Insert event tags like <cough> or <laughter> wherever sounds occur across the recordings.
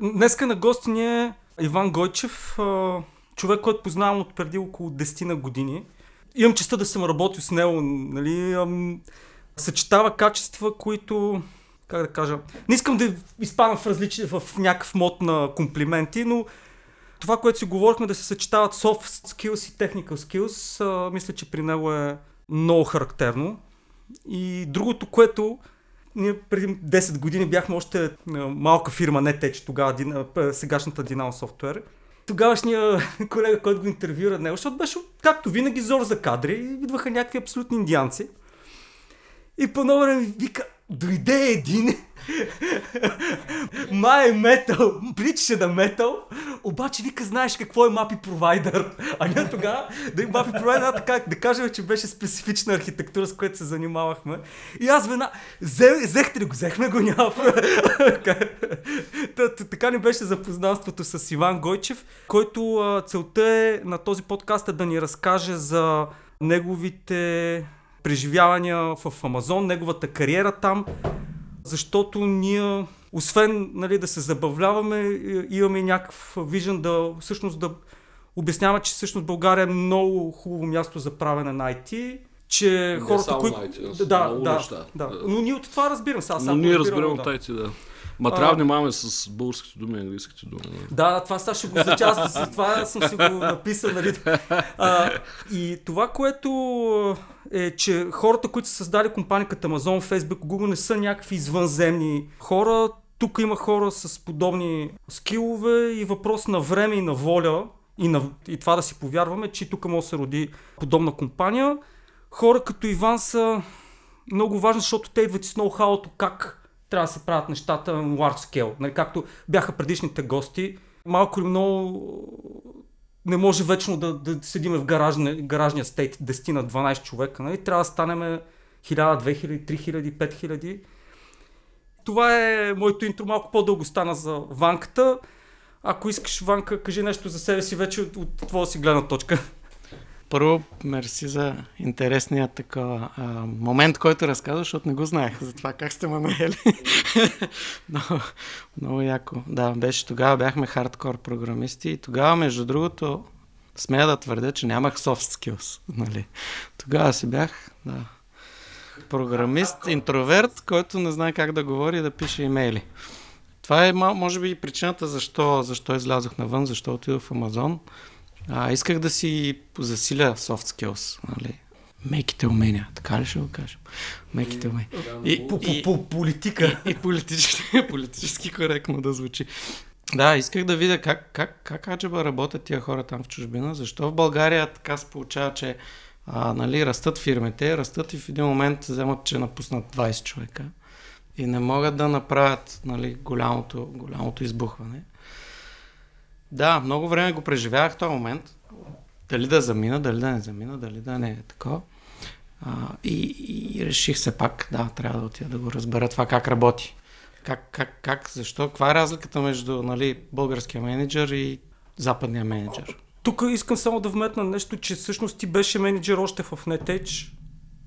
Днеска на гости ни е Иван Гойчев, човек, който познавам от преди около 10 на години. Имам честа да съм работил с него, нали, съчетава качества, които, как да кажа, не искам да изпадам в, различни, в някакъв мод на комплименти, но това, което си говорихме, да се съчетават soft skills и technical skills, мисля, че при него е много характерно. И другото, което ние преди 10 години бяхме още малка фирма, не те, тогава сегашната Dynamo Software. Тогавашния <laughs> колега, който го интервюра него, защото беше, както винаги, зор за кадри идваха някакви абсолютни индианци. И по време вика, дойде един, май метал, причаше на метал, обаче вика знаеш какво е мапи провайдер. А ние тогава да е мапи провайдер, така да кажем, че беше специфична архитектура, с която се занимавахме. И аз вена, взехте ли го, взехме го, няма. така ни беше запознанството с Иван Гойчев, който целта е на този подкаст е да ни разкаже за неговите преживявания в Амазон, неговата кариера там, защото ние, освен нали, да се забавляваме, имаме някакъв вижен да всъщност да обясняваме, че всъщност България е много хубаво място за правене на IT, че не хората, които... Да, да, да, Но ние от това разбирам. Сега, Но ние разбираме от IT, да. Ма трябва да внимаваме с българските думи и английските думи. Да, да това сега ще го зачаста, това съм си го написал. Нали? А, и това, което е, че хората, които са създали компания като Amazon, Facebook, Google не са някакви извънземни хора. Тук има хора с подобни скилове и въпрос на време и на воля и, на, и това да си повярваме, че тук може да се роди подобна компания. Хора като Иван са много важни, защото те идват с ноу-хауто как трябва да се правят нещата на large scale. Нали, както бяха предишните гости, малко или много не може вечно да, да седим в гаражния, гаражния стейт 10 на 12 човека. Нали? Трябва да станем 1000, 2000, 3000, 5000. Това е моето интро. Малко по-дълго стана за Ванката. Ако искаш, Ванка, кажи нещо за себе си вече от, от твоя си гледна точка. Първо, мерси за интересния такова а, момент, който разказваш, защото не го знаех за това как сте ме наели. <laughs> много, много яко. Да, беше тогава, бяхме хардкор програмисти и тогава, между другото, смея да твърдя, че нямах soft skills. Нали? Тогава си бях, да, програмист, интроверт, който не знае как да говори и да пише имейли. Това е, може би, причината защо, защо излязох навън, защо отидох в Амазон. А, исках да си засиля soft skills, нали? Меките умения, така ли ще го кажем? Меките умения. И, по, по, по политика. И, и политически, <laughs> политически коректно да звучи. Да, исках да видя как, как, как аджаба работят тия хора там в чужбина, защо в България така се получава, че а, нали, растат фирмите, растат и в един момент вземат, че напуснат 20 човека и не могат да направят нали, голямото, голямото избухване. Да, много време го преживявах този момент. Дали да замина, дали да не замина, дали да не е такова. А, и, и реших се пак, да, трябва да отида да го разбера това как работи. Как, как, как, защо, каква е разликата между нали, българския менеджер и западния менеджер? Тук искам само да вметна нещо, че всъщност ти беше менеджер още в NetEdge,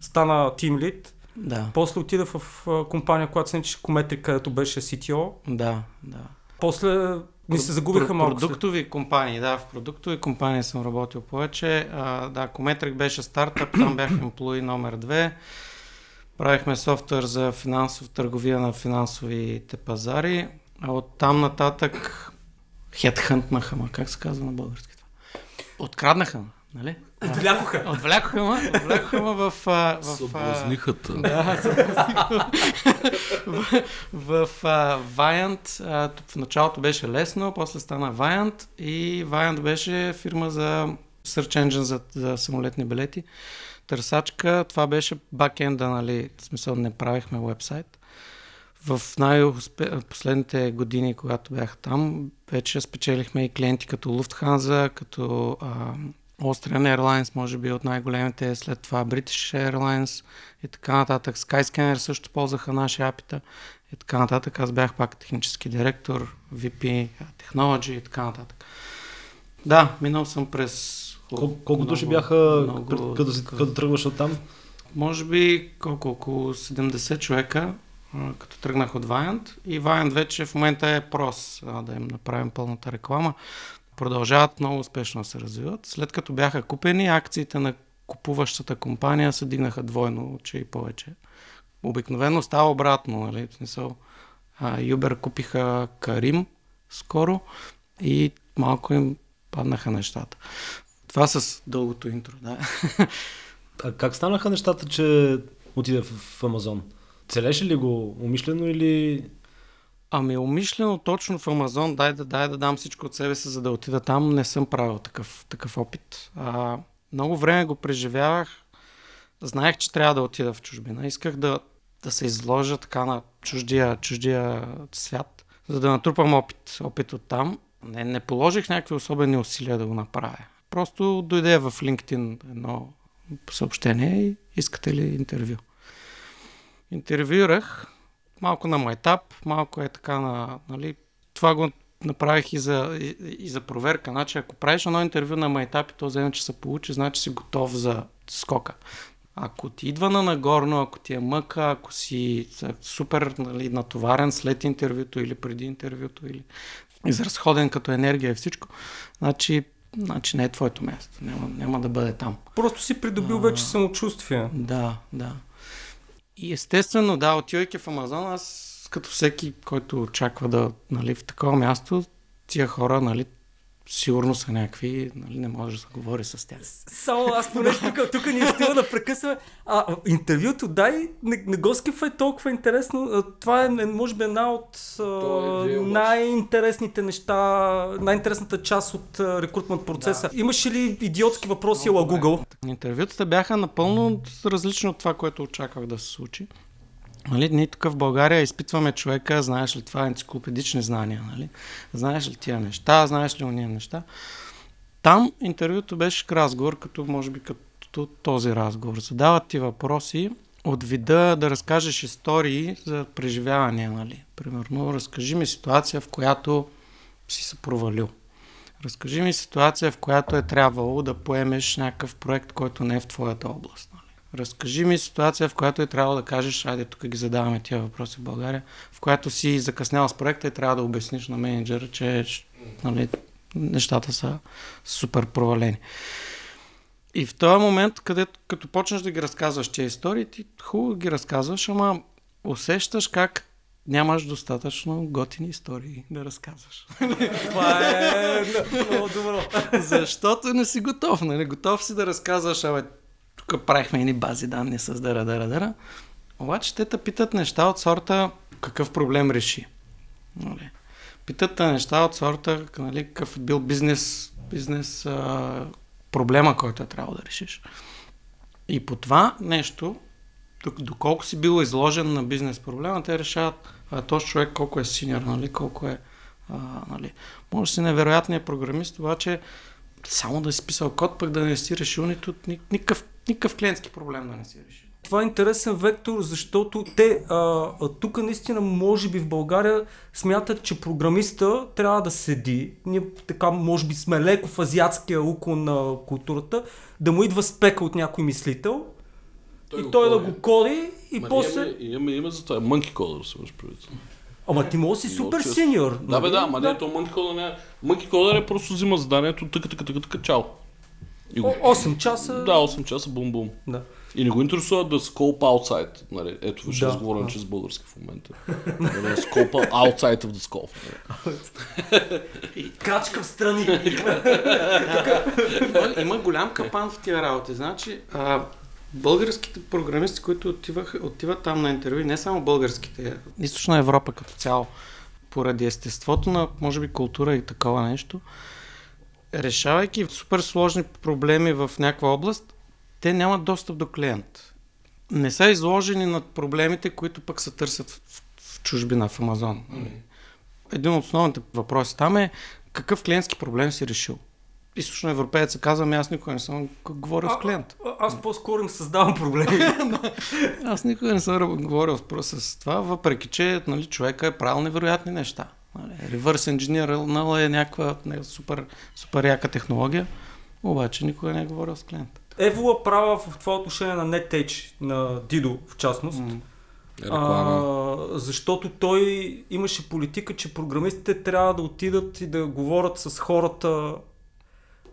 стана Lead. Да. После отида в компания, която се нарича Cometric, където беше CTO. Да, да. После ми се загубиха малко. Продуктови след. компании, да, в продуктови компании съм работил повече. А, да, Cometric беше стартъп, там бях емплуи номер две. Правихме софтуер за финансов търговия на финансовите пазари. А от там нататък хедхънтнаха, ма как се казва на български това? Откраднаха, нали? Отвлякоха. Отвлякоха ма, отвлякоха ма <laughs> в... в, Съблазнихата. Да, в, в, в Viant, в началото беше лесно, после стана Viant и Viant беше фирма за Search Engine за, за самолетни билети. Търсачка, това беше бакенда, нали, в смисъл не правихме вебсайт. В най-последните години, когато бях там, вече спечелихме и клиенти като Lufthansa, като Austrian Airlines, може би от най-големите, след това British Airlines и така нататък. Skyscanner също ползваха наши апита и така нататък. Аз бях пак технически директор, VP, Technology и така нататък. Да, минал съм през... Кол- колко души бяха, много, като, си, като тръгваш от там? Може би колко, около 70 човека като тръгнах от Viant. И Viant вече в момента е прос, да им направим пълната реклама. Продължават много успешно да се развиват. След като бяха купени, акциите на купуващата компания се дигнаха двойно, че и повече. Обикновено става обратно, нали? В смисъл, Uber купиха Карим скоро и малко им паднаха нещата. Това с дългото интро, да. А как станаха нещата, че отиде в Амазон? Целеше ли го умишлено или... Ами умишлено точно в Амазон, дай да, дай да дам всичко от себе си, за да отида там, не съм правил такъв, такъв опит. А, много време го преживявах. Знаех, че трябва да отида в чужбина. Исках да, да се изложа така на чуждия, чуждия свят, за да натрупам опит, опит от там. Не, не положих някакви особени усилия да го направя. Просто дойде в LinkedIn едно съобщение и искате ли интервю. Интервюрах малко на майтап, малко е така на... Нали, това го направих и за, и, и за проверка. Значи, ако правиш едно интервю на майтап и то вземе, че се получи, значи си готов за скока. Ако ти идва на нагорно, ако ти е мъка, ако си супер нали, натоварен след интервюто или преди интервюто, или изразходен като енергия и всичко, значи, значи не е твоето място. Няма, няма да бъде там. Просто си придобил а... вече самочувствие. Да, да. И естествено, да, отивайки в Амазон, аз като всеки, който очаква да, нали, в такова място, тия хора, нали, сигурно са някакви, нали, не може да се говори с тях. Само аз понеже тук, тук ни е стила да прекъсваме. А, интервюто, дай, не, не го скифай толкова интересно. Това е, може би, една от е най-интересните неща, най-интересната част от рекрутмент процеса. Да. Имаше ли идиотски въпроси ала Google? Интервютата бяха напълно различни от това, което очаквах да се случи. Нали, ние тук в България изпитваме човека, знаеш ли това енциклопедични знания, нали? знаеш ли тия неща, знаеш ли уния неща. Там интервюто беше разговор, като може би като този разговор. Задават ти въпроси от вида да разкажеш истории за преживявания. Нали? Примерно, разкажи ми ситуация, в която си се провалил. Разкажи ми ситуация, в която е трябвало да поемеш някакъв проект, който не е в твоята област. Разкажи ми ситуация, в която е трябвало да кажеш, айде тук ги задаваме тия въпроси в България, в която си закъснял с проекта и трябва да обясниш на менеджера, че нали, нещата са супер провалени. И в този момент, където като почнеш да ги разказваш тези истории, ти хубаво ги разказваш, ама усещаш как нямаш достатъчно готини истории да разказваш. Това е много добро. Защото не си готов, нали? Готов си да разказваш, абе, правихме едни бази данни с дара, дара, дара. Обаче те те питат неща от сорта какъв проблем реши. Нали? Питат те неща от сорта нали, какъв е бил бизнес, бизнес а, проблема, който е трябвало да решиш. И по това нещо, доколко си бил изложен на бизнес проблема, те решават а, този човек колко е синьор, нали, колко е... А, нали. Може да си невероятният програмист, обаче само да си писал код, пък да не си решил нито никакъв никакъв клиентски проблем да не си реши. Това е интересен вектор, защото те а, а, тук наистина, може би в България, смятат, че програмиста трябва да седи. Ние така, може би сме леко в азиатския уклон на културата, да му идва спека от някой мислител, той и той коди. да го коди и Ма после... Имаме, име за това. Monkey Coder се имаш предвид. Ама ти може си супер сеньор. Да, бе, да, ама да. не, то Monkey Coder не е. Monkey Coder е просто взима заданието, тъка, тъка, тъка, тъка, чао. И го... 8 часа. Да, 8 часа, бум-бум. Да. И не го интересува да scope outside. Нали? Ето, виж, да, разговорим, да. че с български в момента. Нали? Scope outside of the scope. Нали? Крачка в страни. има, има голям капан в тия работи. Значи, а, българските програмисти, които отивах, отиват там на интервю, не само българските, източна Европа като цяло, поради естеството на, може би, култура и такова нещо, решавайки супер сложни проблеми в някаква област, те нямат достъп до клиент. Не са изложени над проблемите, които пък се търсят в, в, чужбина, в Амазон. Mm-hmm. Един от основните въпроси там е какъв клиентски проблем си решил. Източно европеец се казва, ами аз никога не съм говорил а, с клиент. А, аз по-скоро им създавам проблеми. <laughs> аз никога не съм говорил с това, въпреки че нали, човека е правил невероятни неща. Reverse Engineer е някаква не, супер, супер яка технология, обаче никога не е говорил с клиента. Евола права в това отношение на NetEdge, на Dido в частност. Mm. Реклама. А, защото той имаше политика, че програмистите трябва да отидат и да говорят с хората,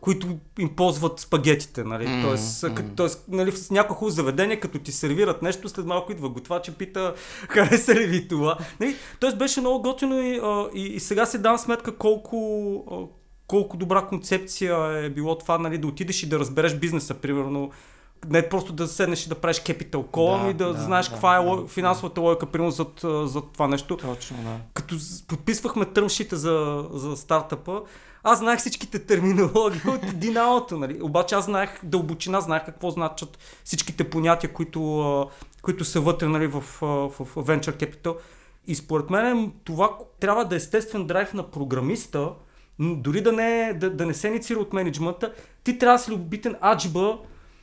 които им ползват спагетите, нали? М, тоест, м. mm. тоест нали, в някакво хубаво заведение, като ти сервират нещо, след малко идва готвач и пита, хареса ли ви това? Нали? Тоест беше много готино и, и, и сега си дам сметка колко, колко добра концепция е било това, нали, да отидеш и да разбереш бизнеса, примерно. Не просто да седнеш и да правиш capital call, Да, ами да, да, знаеш да, каква е да, ло- финансовата логика, примерно, зад, а, зад това нещо Точно, да. като подписвахме търмшите за, за стартъпа, аз знаех всичките терминологии от диналото, нали? Обаче аз знаех дълбочина, знаех какво значат всичките понятия, които, които са вътре нали, в, в, в Venture Capital. И според мен това трябва да е естествен драйв на програмиста, дори да не, да, да не се инициира от менеджмента, ти трябва да си любопитен аджба,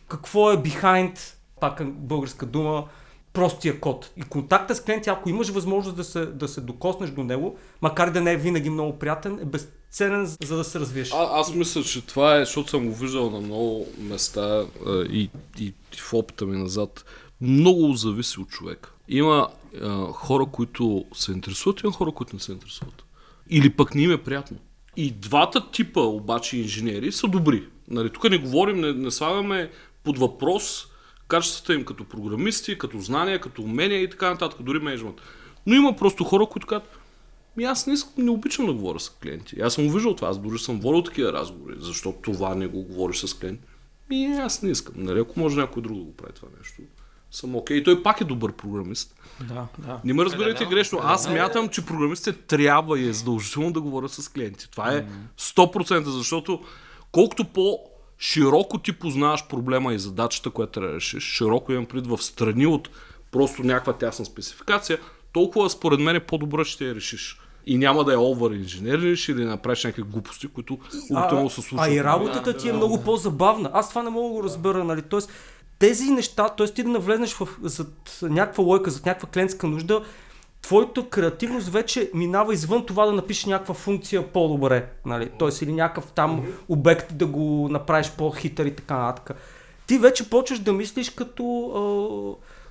какво е behind, пак българска дума, простия код. И контакта с клиенти, ако имаш възможност да се, да се докоснеш до него, макар да не е винаги много приятен, е безценен за- за да се развиеш. А, аз мисля, че това е, защото съм го виждал на много места а, и, и, и в опита ми назад. Много зависи от човек. Има а, хора, които се интересуват има хора, които не се интересуват. Или пък не им е приятно. И двата типа обаче инженери са добри. Нали, тук не говорим, не, не слагаме под въпрос качествата им като програмисти, като знания, като умения и така нататък, дори менеджмент. Но има просто хора, които казват, ми аз не, искам, не обичам да говоря с клиенти. Аз съм виждал това, аз дори съм водил такива разговори, защото това не го говориш с клиент. Ми аз не искам. Нали, ако може някой друг да го прави това нещо, съм окей. И той пак е добър програмист. Да, да. Не ме разберете Определено, грешно. Аз определено. мятам, че програмистите трябва и е задължително да говорят с клиенти. Това е 100%, защото колкото по широко ти познаваш проблема и задачата, която трябва да решиш, широко имам пред в страни от просто някаква тясна спецификация, толкова според мен е по-добре ще я решиш. И няма да е over инженериш или да направиш някакви глупости, които обикновено се случват. а и работата ти е много по-забавна. Аз това не мога да го разбера, нали? Тоест, тези неща, т.е. ти да навлезнеш в, зад някаква лойка, зад някаква клиентска нужда, твоята креативност вече минава извън това да напишеш някаква функция по-добре, нали? Тоест или някакъв там обект да го направиш по-хитър и така нататък. Ти вече почваш да мислиш като а,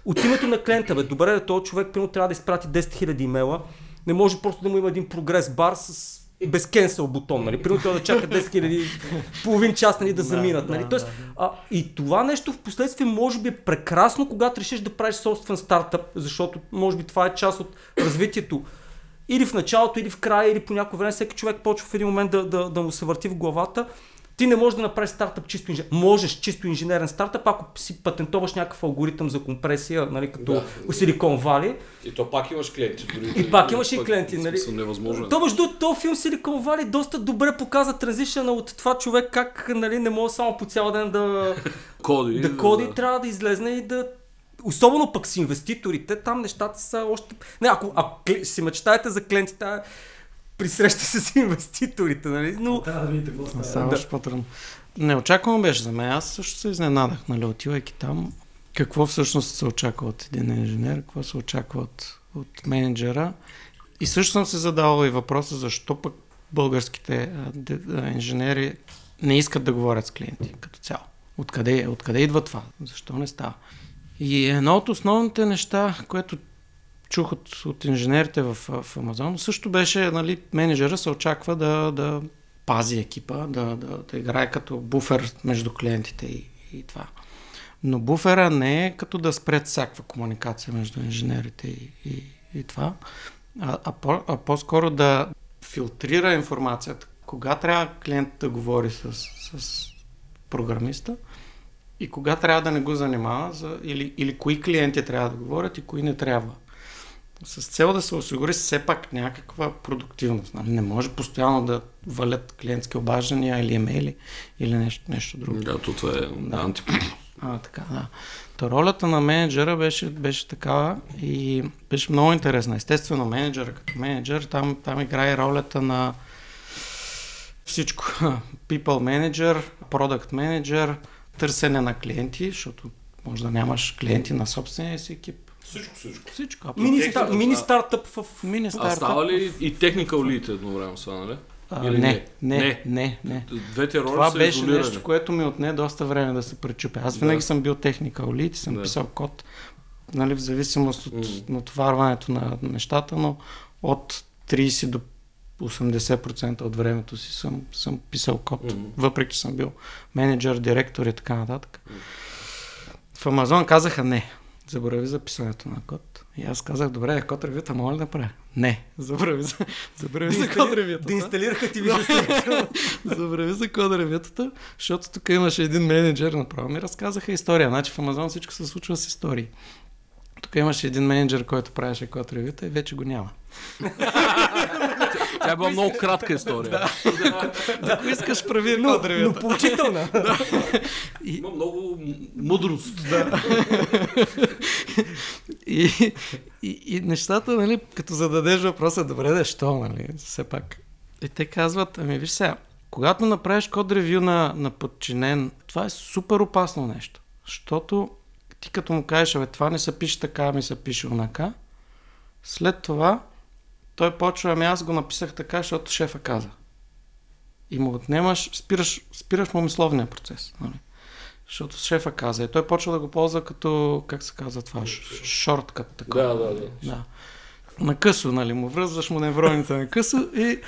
от името на клиента. Бе, добре, този човек примерно трябва да изпрати 10 000 имейла. Не може просто да му има един прогрес бар с без кенсел бутон, нали? Примерно той да чака 10 000, половин час нали, да заминат. Нали? Тоест, а, и това нещо в последствие може би е прекрасно, когато решиш да правиш собствен стартъп, защото може би това е част от развитието. Или в началото, или в края, или по някое време всеки човек почва в един момент да, да, да му се върти в главата. Ти не можеш да направиш стартъп чисто инженер. Можеш чисто инженерен стартъп, ако си патентоваш някакъв алгоритъм за компресия, нали, като Да. да. Силикон Вали. И то пак имаш клиенти. Дори, И пак имаш и клиенти, нали? Невъзможно. То между този филм Silicon Valley доста добре показва транзишъна от това човек как нали, не може само по цял ден да, <laughs> коди. да коди, трябва да излезне и да... Особено пък с инвеститорите, там нещата са още... Не, ако, ако си мечтаете за клиентите, при среща с инвеститорите, нали? Но... Трябва да видите какво става. Става още по-трудно. Неочаквано беше за мен. Аз също се изненадах, нали, отивайки там. Какво всъщност се очаква от един инженер, какво се очаква от, от менеджера. И също съм се задавал и въпроса, защо пък българските а, де, а, инженери не искат да говорят с клиенти като цяло. Откъде, откъде идва това? Защо не става? И едно от основните неща, което чух от, от инженерите в, в Амазон, също беше, нали, менеджера се очаква да, да пази екипа, да, да, да играе като буфер между клиентите и, и това. Но буфера не е като да спред всякаква комуникация между инженерите и, и, и това, а, а, по, а по-скоро да филтрира информацията. Кога трябва клиент да говори с, с програмиста и кога трябва да не го занимава, за, или, или кои клиенти трябва да говорят и кои не трябва. С цел да се осигури все пак някаква продуктивност. Нали? Не може постоянно да валят клиентски обаждания или имейли или нещо, нещо друго. Да, то това е да. антипродукт. А, така, да. Та ролята на менеджера беше, беше такава и беше много интересна. Естествено, менеджера като менеджер, там, там играе ролята на всичко. People manager, product manager, търсене на клиенти, защото може да нямаш клиенти на собствения си екип. Всичко, всичко. Всичко. Мини, Техника, стар, да. мини стартъп в... Мини А стартъп. става ли и technical lead едно време са, нали? А, Или не, не, не, не, не. Двете роли Това са беше изолирани. нещо, което ми отне доста време да се пречупя. Аз Да. винаги съм бил техникал лид и съм Да. писал код. нали, в зависимост от Мгм. натоварването на нещата, но от 30 до 80% от времето си съм, съм писал код, Мгм. въпреки че съм бил менеджер, директор и така нататък. В Амазон казаха не, забрави за писането на код. И аз казах, добре, код ревюта мога ли да правя? Не, забрави за, забрави за код ревютата. Да инсталираха ти виждаш. <laughs> Забрави за код ревютата, защото тук имаше един менеджер, направо ми разказаха история. Значи в Амазон всичко се случва с истории. Тук имаше един менеджер, който правеше код ревюта и вече го няма. <laughs> Тя е била много кратка история. Ако искаш, прави Но, код но поучителна. Има много мъдрост. И, и, и нещата, нали, като зададеш въпроса, добре, да, що, нали, все пак. И те казват, ами виж сега, когато направиш код ревю на, на подчинен, това е супер опасно нещо. Защото ти като му кажеш, абе, това не се пише така, ами се пише онака, след това той почва, ами аз го написах така, защото шефа каза. И му отнемаш, спираш, спираш му мисловния процес. Нали? Защото шефа каза. И той почва да го ползва като, как се казва това, шорткът. Такова. Да, да, да. да. На късо, нали, му връзваш му невроните на късо и,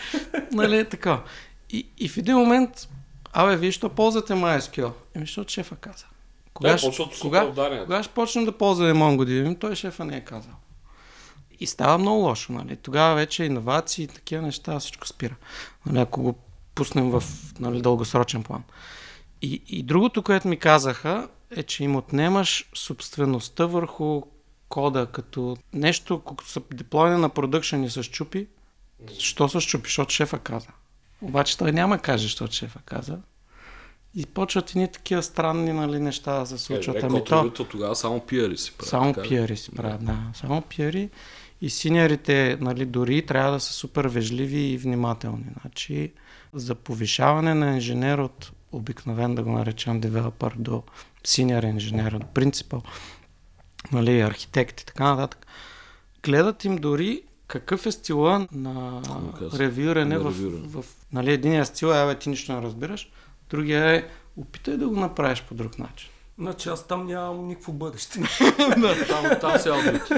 нали, така. И, и в един момент, абе, вие що ползвате MySQL? Еми, защото шефа каза. Кога, Да, ще- кога, кога ще почнем да ползваме MongoDB? Еми, той шефа не е казал. И става много лошо, нали? Тогава вече иновации и такива неща, всичко спира. Нали, ако го пуснем в нали, дългосрочен план. И, и другото, което ми казаха, е, че им отнемаш собствеността върху кода, като нещо, когато са деплойне на продъкшен и се щупи, що се щупи, защото шефа каза. Обаче той няма каже, защото шефа каза. И почват едни такива странни нали, неща да се случват. Е, ами код то, тогава само пиари си правят. само така пиари си правят, да. Само пиари. И синьорите, нали, дори трябва да са супер вежливи и внимателни. Значи, за повишаване на инженер от обикновен, да го наречем девелопър, до синьор инженер, от принципал, нали, архитект и така нататък, гледат им дори какъв е стила на Комуникация. ревюране в, ревюране. в, нали, единия стил е, абе, ти нищо не разбираш, другия е, опитай да го направиш по друг начин. Значи аз там нямам никакво бъдеще. <laughs> Там, там се аудит.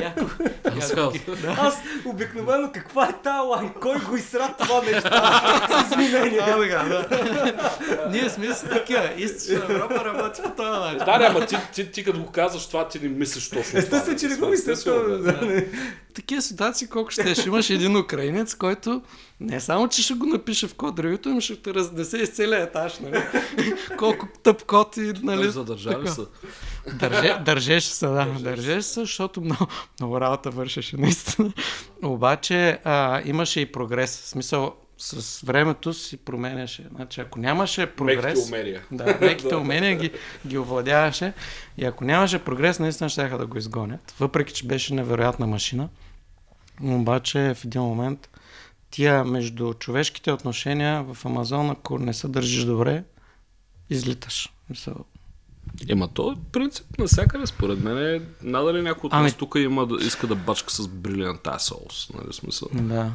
Аз обикновено каква е тази лайн? Кой го изсра това нещо? <laughs> С изменения. да. <laughs> Ние сме с такива. Източна Европа работи по този начин. Да, да, ама ти, ти, ти като го казваш това, ти не мислиш точно Естествено, че не го това, да. Такива ситуации колко ще Имаш един украинец, който не само, че ще го напише в код ревюто, ами ще те разнесе из целия етаж, нали? <laughs> Колко тъп код и, нали? Задържали са. Държе, държеше се, да. Държеше се, защото много, много работа вършеше наистина. Обаче а, имаше и прогрес. В смисъл, с времето си променяше. Значи, ако нямаше прогрес... Меките умерия. Да, <laughs> меките умения ги, ги овладяваше. И ако нямаше прогрес, наистина ще да го изгонят. Въпреки, че беше невероятна машина. Но Обаче в един момент тия между човешките отношения в Амазон, ако не се държиш добре, излиташ. Мисъл, Ема то принцип навсякъде, според мен е надали някой от Ами- нас тук има да иска да бачка с брилянт тази соус, нали смисъл. Да.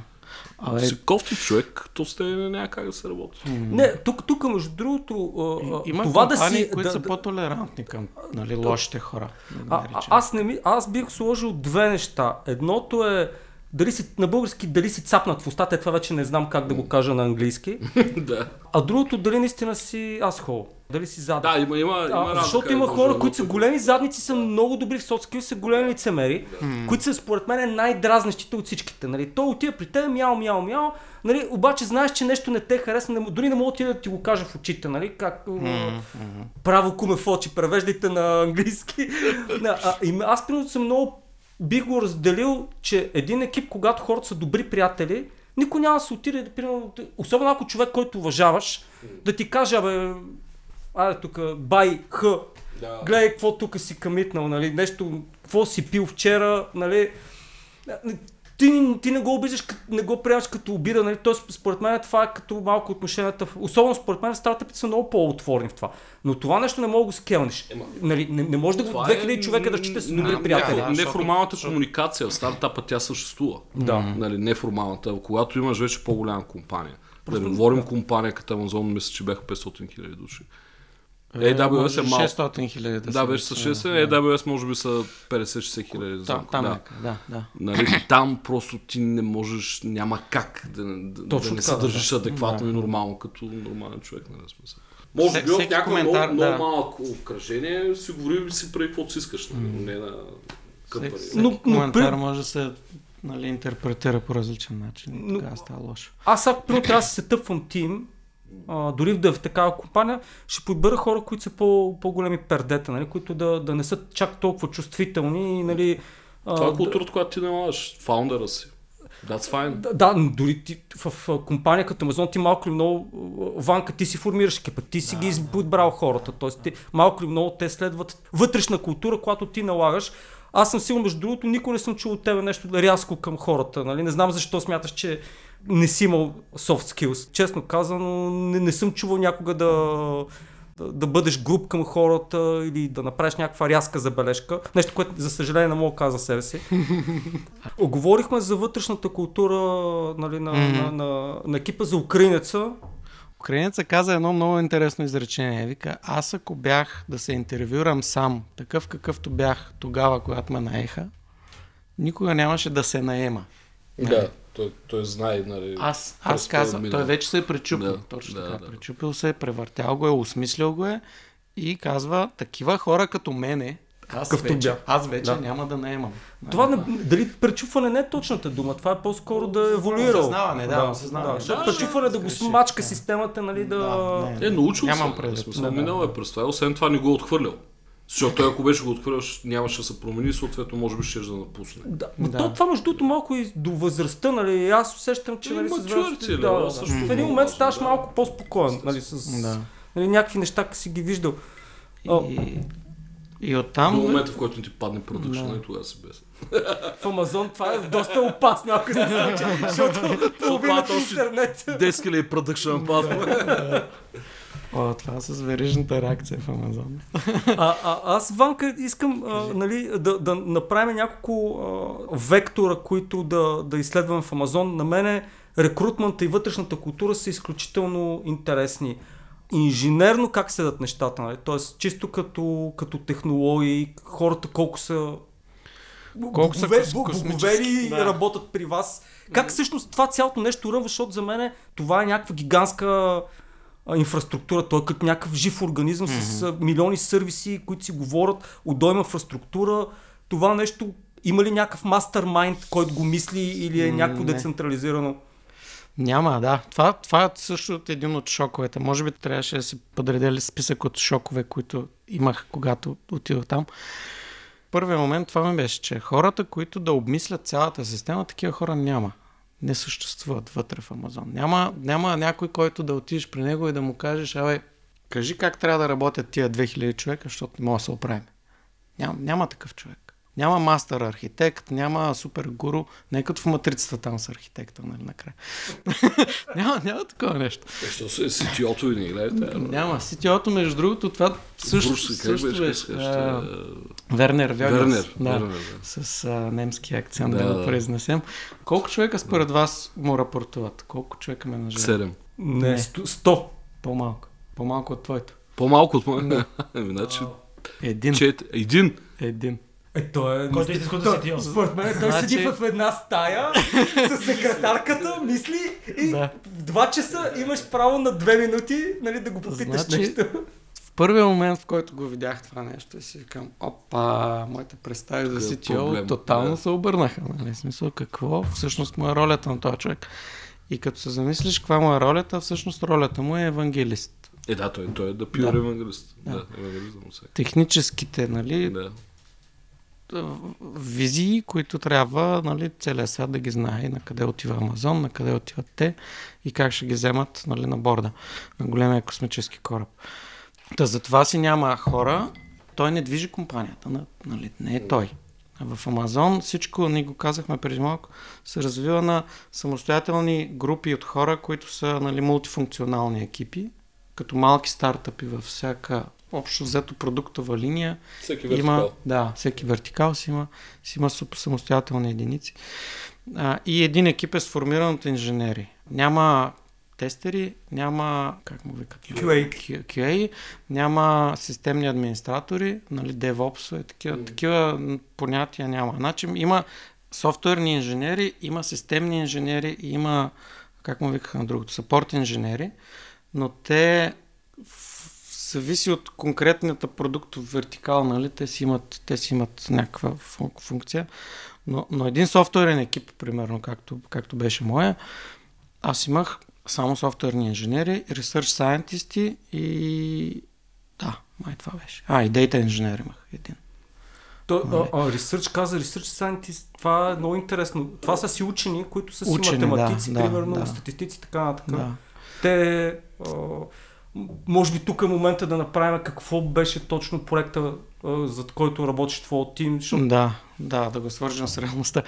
Абе, Си кофти човек, то сте няма как да се работи. Не, тук, тук между другото, а, а, има това да компании, си... които да, са да, по-толерантни към нали, лошите хора. Да а, аз, не ми, аз бих сложил две неща. Едното е дали си, на български дали си цапнат в устата, е това вече не знам как да го кажа на английски. <laughs> да. А другото дали наистина си асхол, дали си заден. Да, има, има, има А, разлика, защото има хора, да които са го- големи задници, са много добри в соцкил, са големи лицемери, които са според мен най-дразнещите от всичките. Нали? Той отива при теб, мяу, мяу, мяу, нали? обаче знаеш, че нещо не те харесва, не, дори не мога да ти го кажа в очите, нали? как mm-hmm. право куме в очи, превеждайте на английски. <laughs> Да, а, и аз примерно съм много бих го разделил, че един екип, когато хората са добри приятели, никой няма да се отиде, да, примерно, особено ако човек, който уважаваш, да ти каже, абе, айде тук, бай, х, Да. гледай какво тук си камитнал, нали, нещо, какво си пил вчера, нали, ти, ти не го обиждаш, не го приемаш като обида, нали, Тоест, според мен това е като малко отношенията, особено според мен стартъпите са много по-отворени в това. Но това нещо не мога да го скелнеш. Ема, Нали, не, не може да го Това 2000 е човека да счита с добри приятели. да, Неформалната защото- комуникация в стартапа тя съществува. Да. Нали, неформалната, когато имаш вече по-голяма компания. Да не говорим компания като Amazon, мисля, че бяха 500 хиляди души. AWS е малко. 600 хиляди. Да, са- беше с да, 60, да. AWS може би са 50-60 хиляди. знам. Там, там да. да, да. Нали, там просто ти не можеш, няма как да, да, Точно да не така, се държиш адекватно Да. и нормално като нормален човек. Нали, смисъл. Може би в всеки някакво коментар, много, много да. малко обкръжение си говори си прави каквото си искаш, нали, но не на къпари. Но- но коментар при- може да се нали, интерпретира по различен начин. Но-. Тогава става лошо. Аз ако трябва да се тъпвам тим, а, дори да е в такава компания, ще подбера хора, които са по, по-големи пердета, нали, които да, да не са чак толкова чувствителни и нали, а, Това е да- културата, която ти налагаш. Фаундъра си. That's fine. Да, да, но дори ти, в, компания като Amazon ти малко или много, Ванка, ти си формираш екипа, ти си ги избрал хората, т.е. ти малко или много те следват вътрешна култура, която ти налагаш. Аз съм сигурен, между другото, никой не съм чул от тебе нещо рязко към хората. Нали? Не знам защо смяташ, че не си имал soft skills. Честно казано, не, не съм чувал някога да, да, да бъдеш груб към хората или да направиш някаква рязка забележка. Нещо, което за съжаление не мога да кажа за себе си. <laughs> Оговорихме за вътрешната култура нали, на, Мгм. на, на, на екипа за украинеца. Украинеца каза едно много интересно изречение. Вика, аз ако бях да се интервюрам сам, такъв какъвто бях тогава, когато ме наеха, никога нямаше да се наема. Да, той, той знае, нали. Аз, аз е казвам, той вече се е пречупил. Да, точно да, така. да. Пречупил се, превъртял го е, осмислил го е и казва, такива хора като мене, аз вече, бях. аз вече Да. няма да наемам. Това не, дали пречупване не е точната дума, това е по-скоро да е еволюирал. Осъзнаване, да, осъзнаване. Да, Да, пречупване да го смачка системата, нали, да... Да, не. Е, научил Нямам се. предвид. Да, да. минал е през това. Освен това не го е отхвърлял. Защото той ако беше го отхвърлял, нямаше да се промени, съответно може би ще да напусне. Да, Да. То, това между другото малко и до възрастта, нали, аз усещам, че Е, нали, с maturity, възрастта, ли, да, да, да, също в един момент ставаш малко по-спокоен, нали, с Да. нали, някакви неща си ги виждал. О. И, и До оттам... момента, в който ти падне продъкшена Да. и тогава си без. В Амазон това е доста опасно, ако се случи, <laughs> защото половината интернет... 10 000 продъкшен падне. О, това с верижната реакция в Амазон. А, а, аз, Ванка, искам а, нали, да, да направим няколко а, вектора, които да, да изследваме в Амазон. На мене рекрутмента и вътрешната култура са изключително интересни. Инженерно как седат нещата, нали? Тоест, чисто като, като технологии, хората колко са Колко са богове- боговери да. работят при вас. Как всъщност това цялото нещо ръмва, защото за мен това е някаква гигантска инфраструктура. Той е като някакъв жив организъм с а, милиони сервиси, които си говорят, удойма инфраструктура. Това нещо има ли някакъв мастермайнд, който го мисли или е някакво не. децентрализирано? Няма, да. Това, това е също един от шоковете. Може би трябваше да си подредели списък от шокове, които имах, когато отидох там. Първият момент това ми беше, че хората, които да обмислят цялата система, такива хора няма. Не съществуват вътре в Амазон. Няма, няма някой, който да отидеш при него и да му кажеш, абе, кажи как трябва да работят тия 2000 човека, защото не мога да се оправим. Няма, няма такъв човек. Няма мастър архитект, няма супер гуру, не е като в матрицата там с архитекта, нали, накрая. <laughs> няма, няма такова нещо. Е, що се и не гледате? Няма. CTO-то, между другото, това също, също беше? Вернер Вегас. Вернер. Да. С а, немски акцент да, Да, да го произнесем. Колко човека според вас му рапортуват? Колко човека менажира? Седем. Не, Не. сто-. По-малко. По-малко от твоето. По-малко от моя. Ами, <laughs> значи, Един. чет... Един. Един. Е, той е... Който е истинското CTO. Според мен той Значи- седи в една стая с секретарката, <laughs> мисли и Да. в два часа имаш право на две минути нали, да го попиташ Значи- нещо. В първия момент, в който го видях това нещо, и си викам, опа, моите представи за CTO тотално да. се обърнаха. Нали? Смисъл, какво всъщност му е ролята на този човек? И като се замислиш каква му е ролята, всъщност ролята му е евангелист. Е, да, той, той е да пиор Да. евангелист. Да. Да, евангелизъм всеки. Техническите нали, Да. Визии, които трябва нали, целият свят да ги знае на къде отива Амазон, на къде отиват те и как ще ги вземат нали, на борда на големия космически кораб. Та затова си няма хора, той не движи компанията, на- нали, не е той. В Амазон всичко, ние го казахме преди малко, се развива на самостоятелни групи от хора, които са нали, мултифункционални екипи, като малки стартъпи във всяка общо взето продуктова линия Всеки има, вертикал. да, всеки вертикал си има, си има самостоятелни единици. А, и един екип е сформиран от инженери. Няма тестери, няма, как му викат? QA. Q- QA, няма системни администратори, нали, DevOps, е, такива, mm. такива понятия няма. Значи има софтуерни инженери, има системни инженери има, как му викаха на другото, сапорт инженери, но те в- зависи от конкретната продукт вертикал, нали, те си имат, те си имат някаква фун- функция. Но, но един софтуерен екип, примерно, както, както беше моя, аз имах само софтуерни инженери, ресърч сайентисти и... Да, май това беше. А, и дейта инженер имах един. То, Нали? а, а, ресърч каза, ресърч scientist, това е много интересно. Това са си учени, които са си Учени, математици, да, примерно, да. статистици, така нататък. Да. Те, а, може би тук е момента да направим какво беше точно проекта, а, за който работиш твоят тим, защото Да, да, да го свържем с реалността.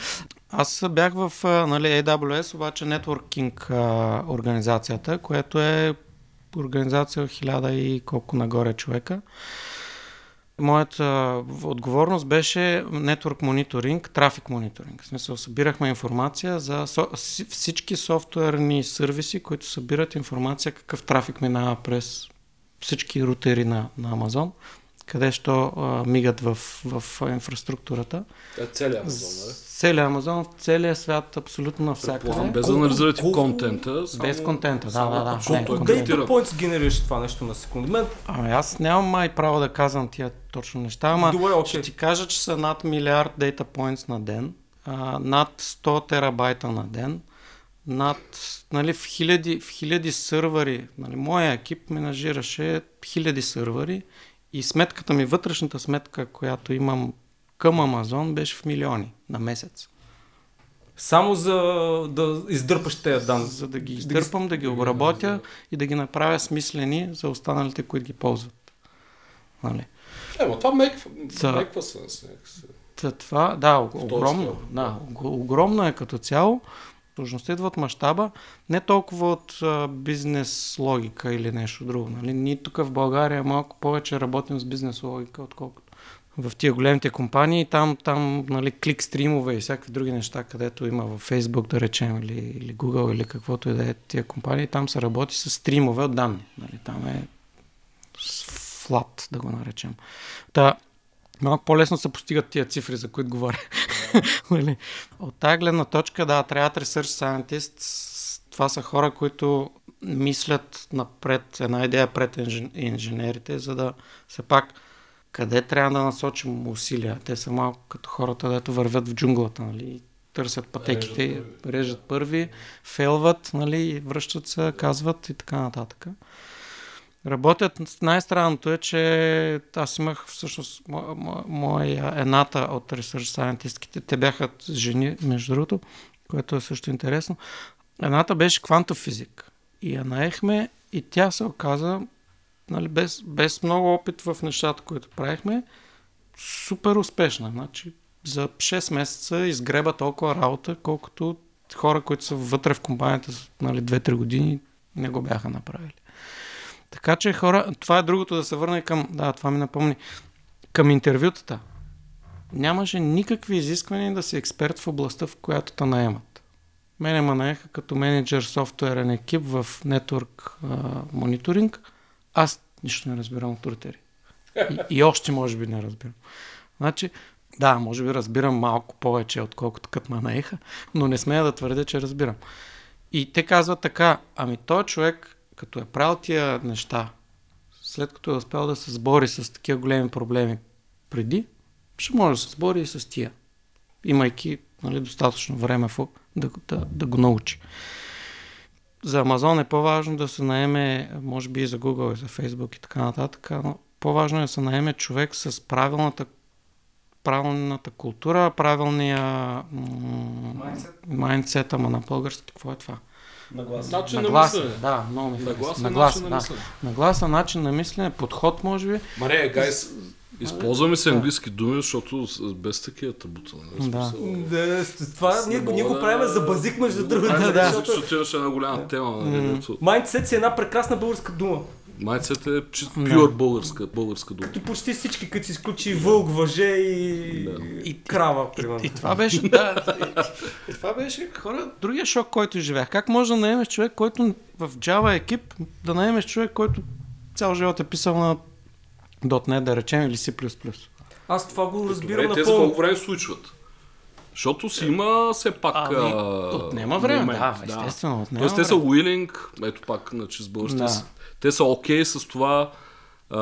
Аз бях в нали, AWS, обаче а, организацията, която е организация хиляда и колко нагоре човека. Моята отговорност беше Network мониторинг, трафик мониторинг. В смисъл, събирахме информация за всички софтуерни сервиси, които събират информация какъв трафик минава през всички рутери на, на Amazon, къде що а, мигат в, в инфраструктурата. Е, целият Амазон, нали? Целият Амазон, в целия свят, абсолютно Предполагам, навсякъде. без да в колко- контента. Само, Без контента, да, да, да. защото. Data points генерираш това нещо на секунда. Мен, Ами аз нямам май право да казвам тия точно неща, ама Добре, окей. ще ти кажа, че са над милиард data points на ден, а, над 100 терабайта на ден, над, нали, в хиляди, в хиляди сървъри, нали, моя екип менажираше хиляди сървъри и сметката ми, вътрешната сметка, която имам към Амазон, беше в милиони на месец. само за да издърпаш тези данни. За да ги издърпам, да ги обработя и да ги направя смислени за останалите, които ги ползват. Нали? Е, но това меква, някакси. Та, това, да, огромно. Да, ог- огромно е като цяло. Сложността идва от мащаба, не толкова от а, бизнес логика или нещо друго. Нали? Ние тук в България малко повече работим с бизнес логика, отколкото в тия големите компании. Там, там нали, клик стримове и всякакви други неща, където има в Facebook, да речем, или, или Google, или каквото и да е тия компании, там се работи с стримове от данни. Нали? Там е флат, да го наречем. Та, малко по-лесно се постигат тия цифри, за които говоря. <laughs> Нали? От тази гледна точка, да, трябват research scientists. Това са хора, които мислят напред, една идея пред инжен- инженерите, за да все пак къде трябва да насочим усилия. Те са малко като хората, дето вървят в джунглата, нали? търсят пътеките, режат първи, режат първи фейлват, нали? връщат се, казват и така нататък. Работят, най-странното е, че аз имах всъщност мо- мо- моя едната от research сайентистките, те бяха жени, между другото, което е също интересно. Едната беше квантов физик и я наехме и тя се оказа, нали, без, без много опит в нещата, които правихме, супер успешна. Значи, за 6 месеца изгреба толкова работа, колкото хора, които са вътре в компанията нали, 2-3 години не го бяха направили. Така че хора, това е другото да се върне към, да, това ми напомни, към интервютата. Нямаше никакви изисквания да си експерт в областта, в която те наемат. Мене ме наеха като менеджер софтуерен екип в Network мониторинг. Аз нищо не разбирам от рутери. И, и още може би не разбирам. Значи, да, може би разбирам малко повече, отколкото като наеха, но не смея да твърдя, че разбирам. И те казват така, ами той човек, като е правил тия неща, след като е успял да се сбори с такива големи проблеми преди, ще може да се сбори и с тия, имайки нали, достатъчно време да, да, да го научи. За Амазон е по-важно да се наеме, може би и за Google, и за Facebook и така нататък, но по-важно е да се наеме човек с правилната правилната култура, правилния майндсет, ама на български, какво е това? Нагласа. Начин на Нагласа, мислене. да, много ми Нагласа е Нагласа, начин на да. мислене. Нагласа, начин на мислене, подход, може би. Маре, гайс, използваме се английски думи, защото без такива табута. Нали? Да. Да, това ние, ние го правим за базик, между другото. Да, Да, защото имаше една голяма тема. Нали, Mindset си е една прекрасна българска дума. Майцет е пюр българска, българска дума. И почти всички, като си изключи вълк, въже и, Да. и крава, примерно. И това беше, да, и, и това беше хора, другия шок, който изживях. Как може да наемеш човек, който в Java екип, да наемеш човек, който цял живот е писал на .NET, да речем, или C++. Аз това го разбирам Добре, те за напълно. колко време случват? Защото си има все пак... Ами, отнема време, момент, да, естествено, отнема Тоест те са willing, ето пак на чист български, Да. те са- окей с това а,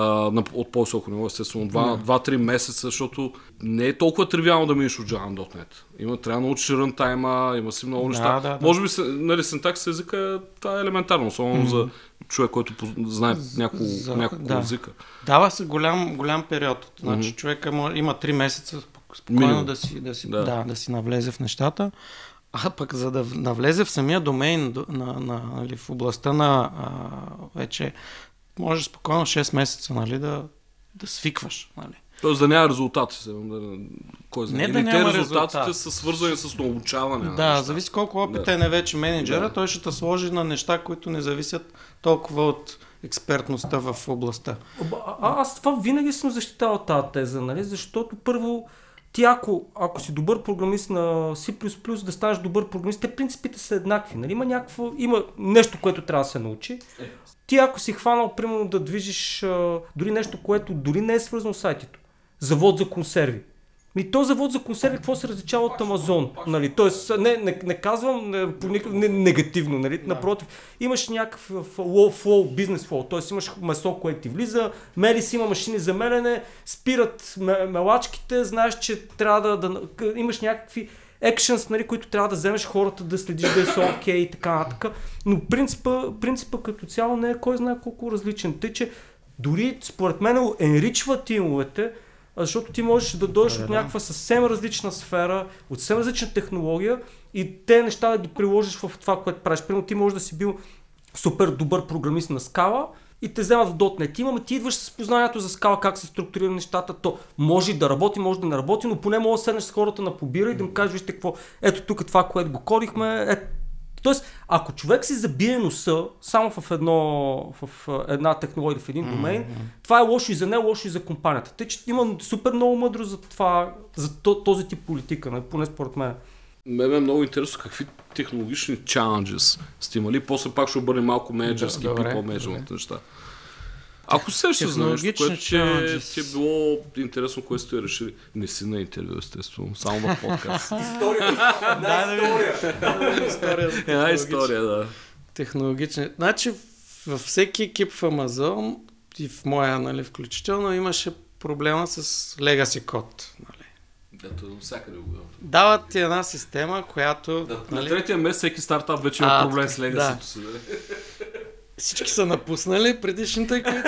от по-високо ниво, естествено, 2-3 месеца, защото не е толкова тривиално да минеш от Java на .NET. Има, трябва да научиш рънтайма, има си много Да, неща. да, да. Може би нали, синтакс езика това е елементарно, особено за човек, който знае няколко, за- няколко да. езика. Дава се голям, голям период. Значи човека може, има 3 месеца спок- спокойно Минимум. да си, да, си, Да. да. Да, си навлезе в нещата. А пък за да навлезе в самия домейн до- на, на, нали, в областта на а, вече може спокойно 6 месеца нали, да, да свикваш. Нали. Тоест да няма резултати. кой знае. Не да Или те няма резултатите резултат. са свързани с научаване. на Да, неща. зависи колко опитен Да. е вече менеджера, Да. той ще те сложи на неща, които не зависят толкова от експертността в областта. А, а- аз това винаги съм защитавал тази теза, нали? защото първо ти ако, ако си добър програмист на C++, да станеш добър програмист, те принципите са еднакви. Нали? Има, някакво, има нещо, което трябва да се научи. Ти ако си хванал, примерно, да движиш а, дори нещо, което дори не е свързано с сайтито, завод за консерви. Ми то завод за консерви, какво се различава от Амазон? Нали? Тоест, не, не, не казвам не, по никакъв не, негативно, нали? напротив. Имаш някакъв flow, flow, бизнес flow, т.е. имаш месо, което ти влиза, мели си има машини за мелене, спират ме- мелачките, знаеш, че трябва да, да имаш някакви екшенс, нали, които трябва да вземеш хората да следиш да са окей и така нататък. Но принципа, принципа като цяло не е кой знае колко различен. Тъй, че дори според мен енричва тимовете, а, защото ти можеш да дойдеш Да, от някаква съвсем различна сфера, от съвсем различна технология и те неща да ги приложиш в това, което правиш. Примерно ти можеш да си бил супер добър програмист на скала и те вземат в .NET. Имаме ти идваш с познанието за скала, как се структурира нещата, то може и да работи, може да не работи, но поне може да седнеш с хората на побира и да им кажеш, вижте какво, ето тук е това, което го кодихме, е, Тоест, ако човек си забие носа само в, едно, в една технология, в един домейн, това е лошо и за него, лошо и за компанията. Тъй, че има супер много мъдро за това, за то- този тип политика, нали, поне според мен. Ме е много интересно какви технологични challenges сте имали. После пак ще обърнем малко менеджерски, Да, добре, management неща. Ако се нещо, Технологични което ти е, challenges. ти е било интересно, което сте решили, не си на интервю, естествено, само в подкаст. <laughs> <laughs> История, Да, да, история. за Една история, да. Технологични. Значи във всеки екип в Amazon и в моя, нали, включително имаше проблема с legacy код. Нали. Ето, всякъде го. Дават ти една система, която... На нали, третия месец всеки стартап вече има проблем с легасито си. нали? Всички са напуснали предишните, които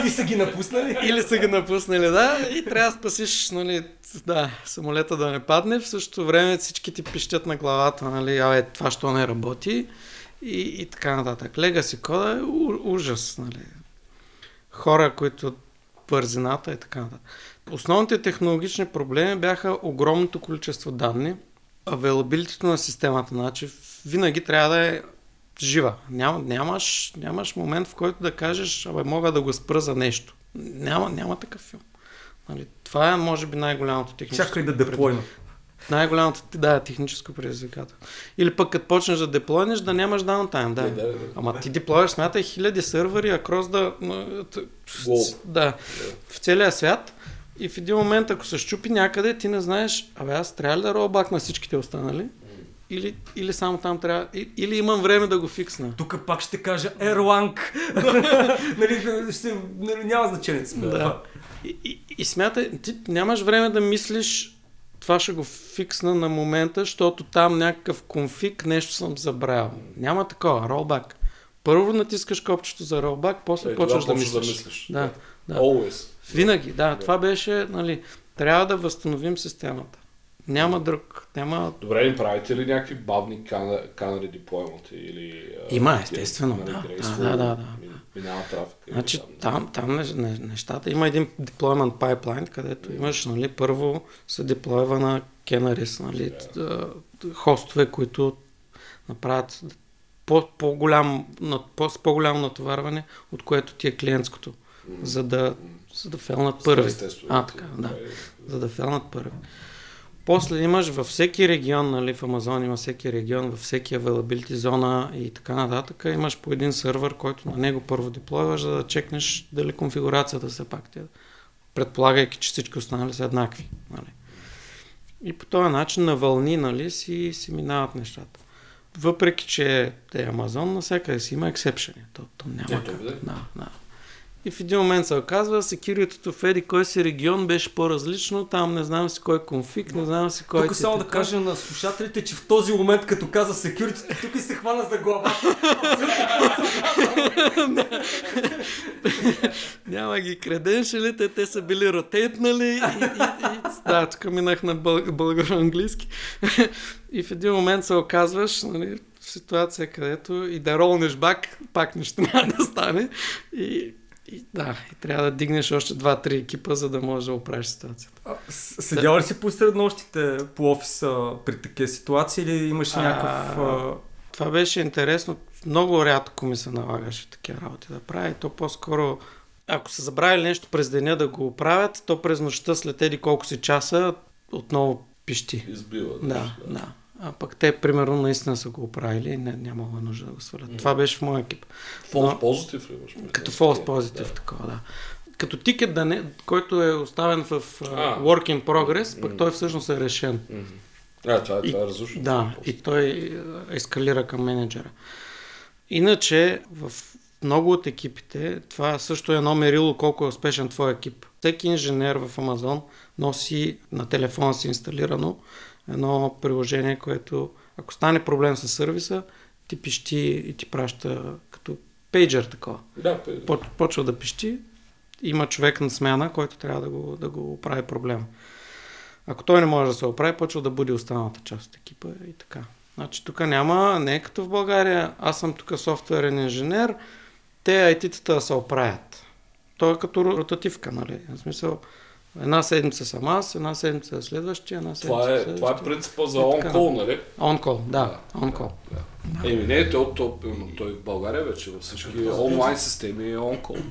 Или са ги напуснали? Или са ги напуснали, да, и трябва да спасиш, нали, да, самолета да не падне. В същото време всички ти пищят на главата, нали, абе, това що не работи и, и така нататък. Legacy кода е у, ужас, нали. Хора, които бързината и така нататък. Основните технологични проблеми бяха огромното количество данни, авелабилитето на системата, значи винаги трябва да е жива. Ням, нямаш, нямаш момент, в който да кажеш, абе, мога да го спра за нещо. Няма, няма такъв филм. Нали, това е, може би, най-голямото техническо. Чакай да деплойна. Най-голямото, да, техническо предизвикателство. Или пък като почнеш да деплойнеш, да нямаш даунтайм, да. Да, да, да. Ама ти деплойваш, смятай хиляди сървъри, акрос да... Глоб. Да, в целия свят. И в един момент, ако се щупи някъде, ти не знаеш, абе аз трябва ли да ролбак на всичките останали? Или, или само там трябва... Или имам време да го фиксна. Тук пак ще кажа Erlang. <laughs> нали, ще, нали, няма значение. Да. И, и, и смятай, ти нямаш време да мислиш това ще го фиксна на момента, защото там някакъв конфиг, нещо съм забравил. Няма такова, ролбак. Първо натискаш копчето за ролбак, после Е, почваш да мислиш. да мислиш. Да, да. Always. Винаги, да. Това беше, нали, трябва да възстановим системата. Няма друг, няма... Добре, им правите ли някакви бавни канали деплойменти или... Има, естествено, нали, да. Да, да, да, да. ми- Минава трафика. Значи там. там, там не, не, нещата, има един deployment pipeline, където имаш, нали, първо се деплойва на Canaries, нали, т- хостове, които направят по, по-голям, по, с по-голямо натоварване, от което ти е клиентското, за да, за да фелнат първи. А, така, да. За да фелнат първи. После имаш във всеки регион, нали, в Амазон има всеки регион, във всеки availability зона и така нататък, имаш по един сървър, който на него първо деплойваш, за да чекнеш дали конфигурацията все пак ти е, предполагайки, че всички останали са еднакви. Нали. И по този начин на вълни нали, си, си минават нещата. Въпреки, че е Амазон, навсякъде си има ексепшени. То, то няма Ето, как. Да, да. И в един момент се оказва, секюритито в еди кой си регион беше по-различно, там не знам си кой конфиг, не знам си кой Тук само е да кажа на слушателите, че в този момент, като каза security, тук и се хвана за глава. <laughs> Няма ги креденшелите, те са били ротейтнали да, тук минах на бъл, българо-английски. <laughs> и в един момент се оказваш нали, в ситуация, където и да ролнеш бак, пак нищо няма да стане. И, и да, и трябва да дигнеш още 2-3 екипа, за да можеш да оправиш ситуацията. Седял ли си по среднощите по офиса при такива ситуации или имаш някакъв... а, Това беше интересно. Много рядко ми се налагаше такива работи да правя. И то по-скоро, ако са забравили нещо през деня да го оправят, то през нощта след еди колко си часа отново пищи. Избива. Да, да. А пък те, примерно, наистина са го оправили и не, нямало нужда да го свалят. Това беше в моя екип. Но- позитив ли имаш? Като false positive, такова, да. Като тикет, да не, който е оставен в а, А. work in progress, пък той всъщност е решен. А, това, е- И- това е разрушено. Да, и той ескалира към менеджера. Иначе, в много от екипите, това също е едно мерило колко е успешен твой екип. Всеки инженер в Амазон носи на телефона си инсталирано едно приложение, което ако стане проблем с сервиса, ти пищи и ти праща като пейджер такова. Да, пе- Поч- Почва да пищи, има човек на смяна, който трябва да го, да го оправи проблема. Ако той не може да се оправи, почва да буди останалата част от екипа и така. Значи тук няма, не е като в България, аз съм тук софтуерен инженер, те IT-тата да се оправят. То е като ротативка, нали? В смисъл, една седмица съм аз, една седмица е следващия, една седмица Това е, следващия. това е принципа за on-call, нали? On-call, да, on-call. Да. Еми не, той, той, той в България вече във всички онлайн системи е on-call.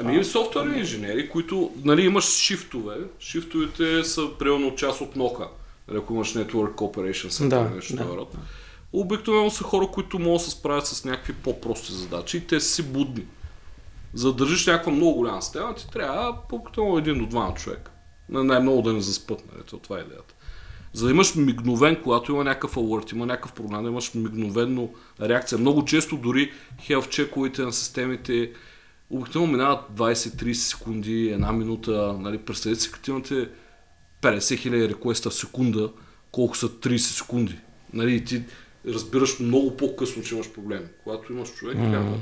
Ами и софтуерни инженери, които, нали, имаш шифтове. Шифтовете са примерно част от нока. Нали, ако имаш Network Operation Center Да, или нещо да, да, род. Обикновено са хора, които могат да се справят с някакви по-прости задачи и те са си будни. За да държиш някаква много голяма система, ти трябва по един до двама човека. На най-много да не заспът, нали? То Това е идеята. За да имаш мигновен, когато има някакъв алърт, има някакъв проблем, да имаш мигновенно реакция. Много често дори health чековете на системите обикновено минават 20-30 секунди, една минута. Нали? Представете си, като имате 50 000 реквеста в секунда, колко са 30 секунди. Нали? И ти разбираш много по-късно, че имаш проблем. Когато имаш човек, трябва.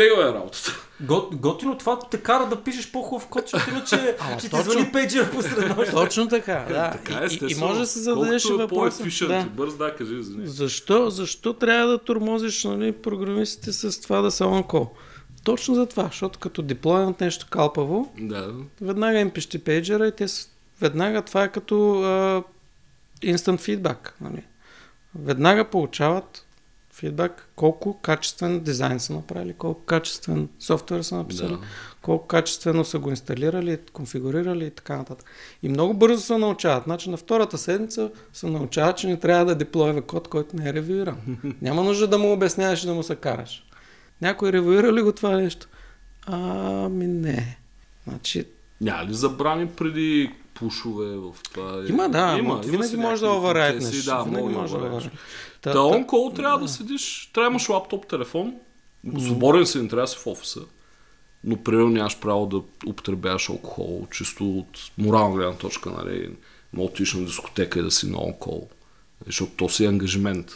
Тега е работата. Го, готино това те кара да пишеш по-хубав код, защото иначе <laughs> ще ти звъни пейджер посред нощ. Точно така, да. Така и, и, и може да се зададеш Колкото е въпроса. по-ефишент Да. бърз, да, кажи, извини. Защо, защо трябва да тормозиш нали, програмистите с това да са on-call? Точно за това, защото като деплойнат нещо калпаво, Да. веднага им пищи пейджера и те с... веднага това е като а, instant feedback. Нали? Веднага получават фидбак колко качествен дизайн са направили, колко качествен софтуер са написали, Да. колко качествено са го инсталирали, конфигурирали и така нататък. И много бързо се научават. Значи на втората седмица се научават, че не трябва да деплоева код, който не е ревюиран. <laughs> Няма нужда да му обясняваш и да му се караш. Някой ревюира ли го това нещо? Ами не. Значи, Няма ли забрани преди пушове в това? има, да, има, има винаги може да процеси, Да, винаги може да овараетнеш. Та, Та- call трябва да седиш, трябва да имаш лаптоп, телефон, свободен си, не трябва да си в офиса, но примерно нямаш право да употребяваш алкохол, чисто от морална гледна точка, нали, мога да отидеш на дискотека и да си на call, защото то си е ангажимент.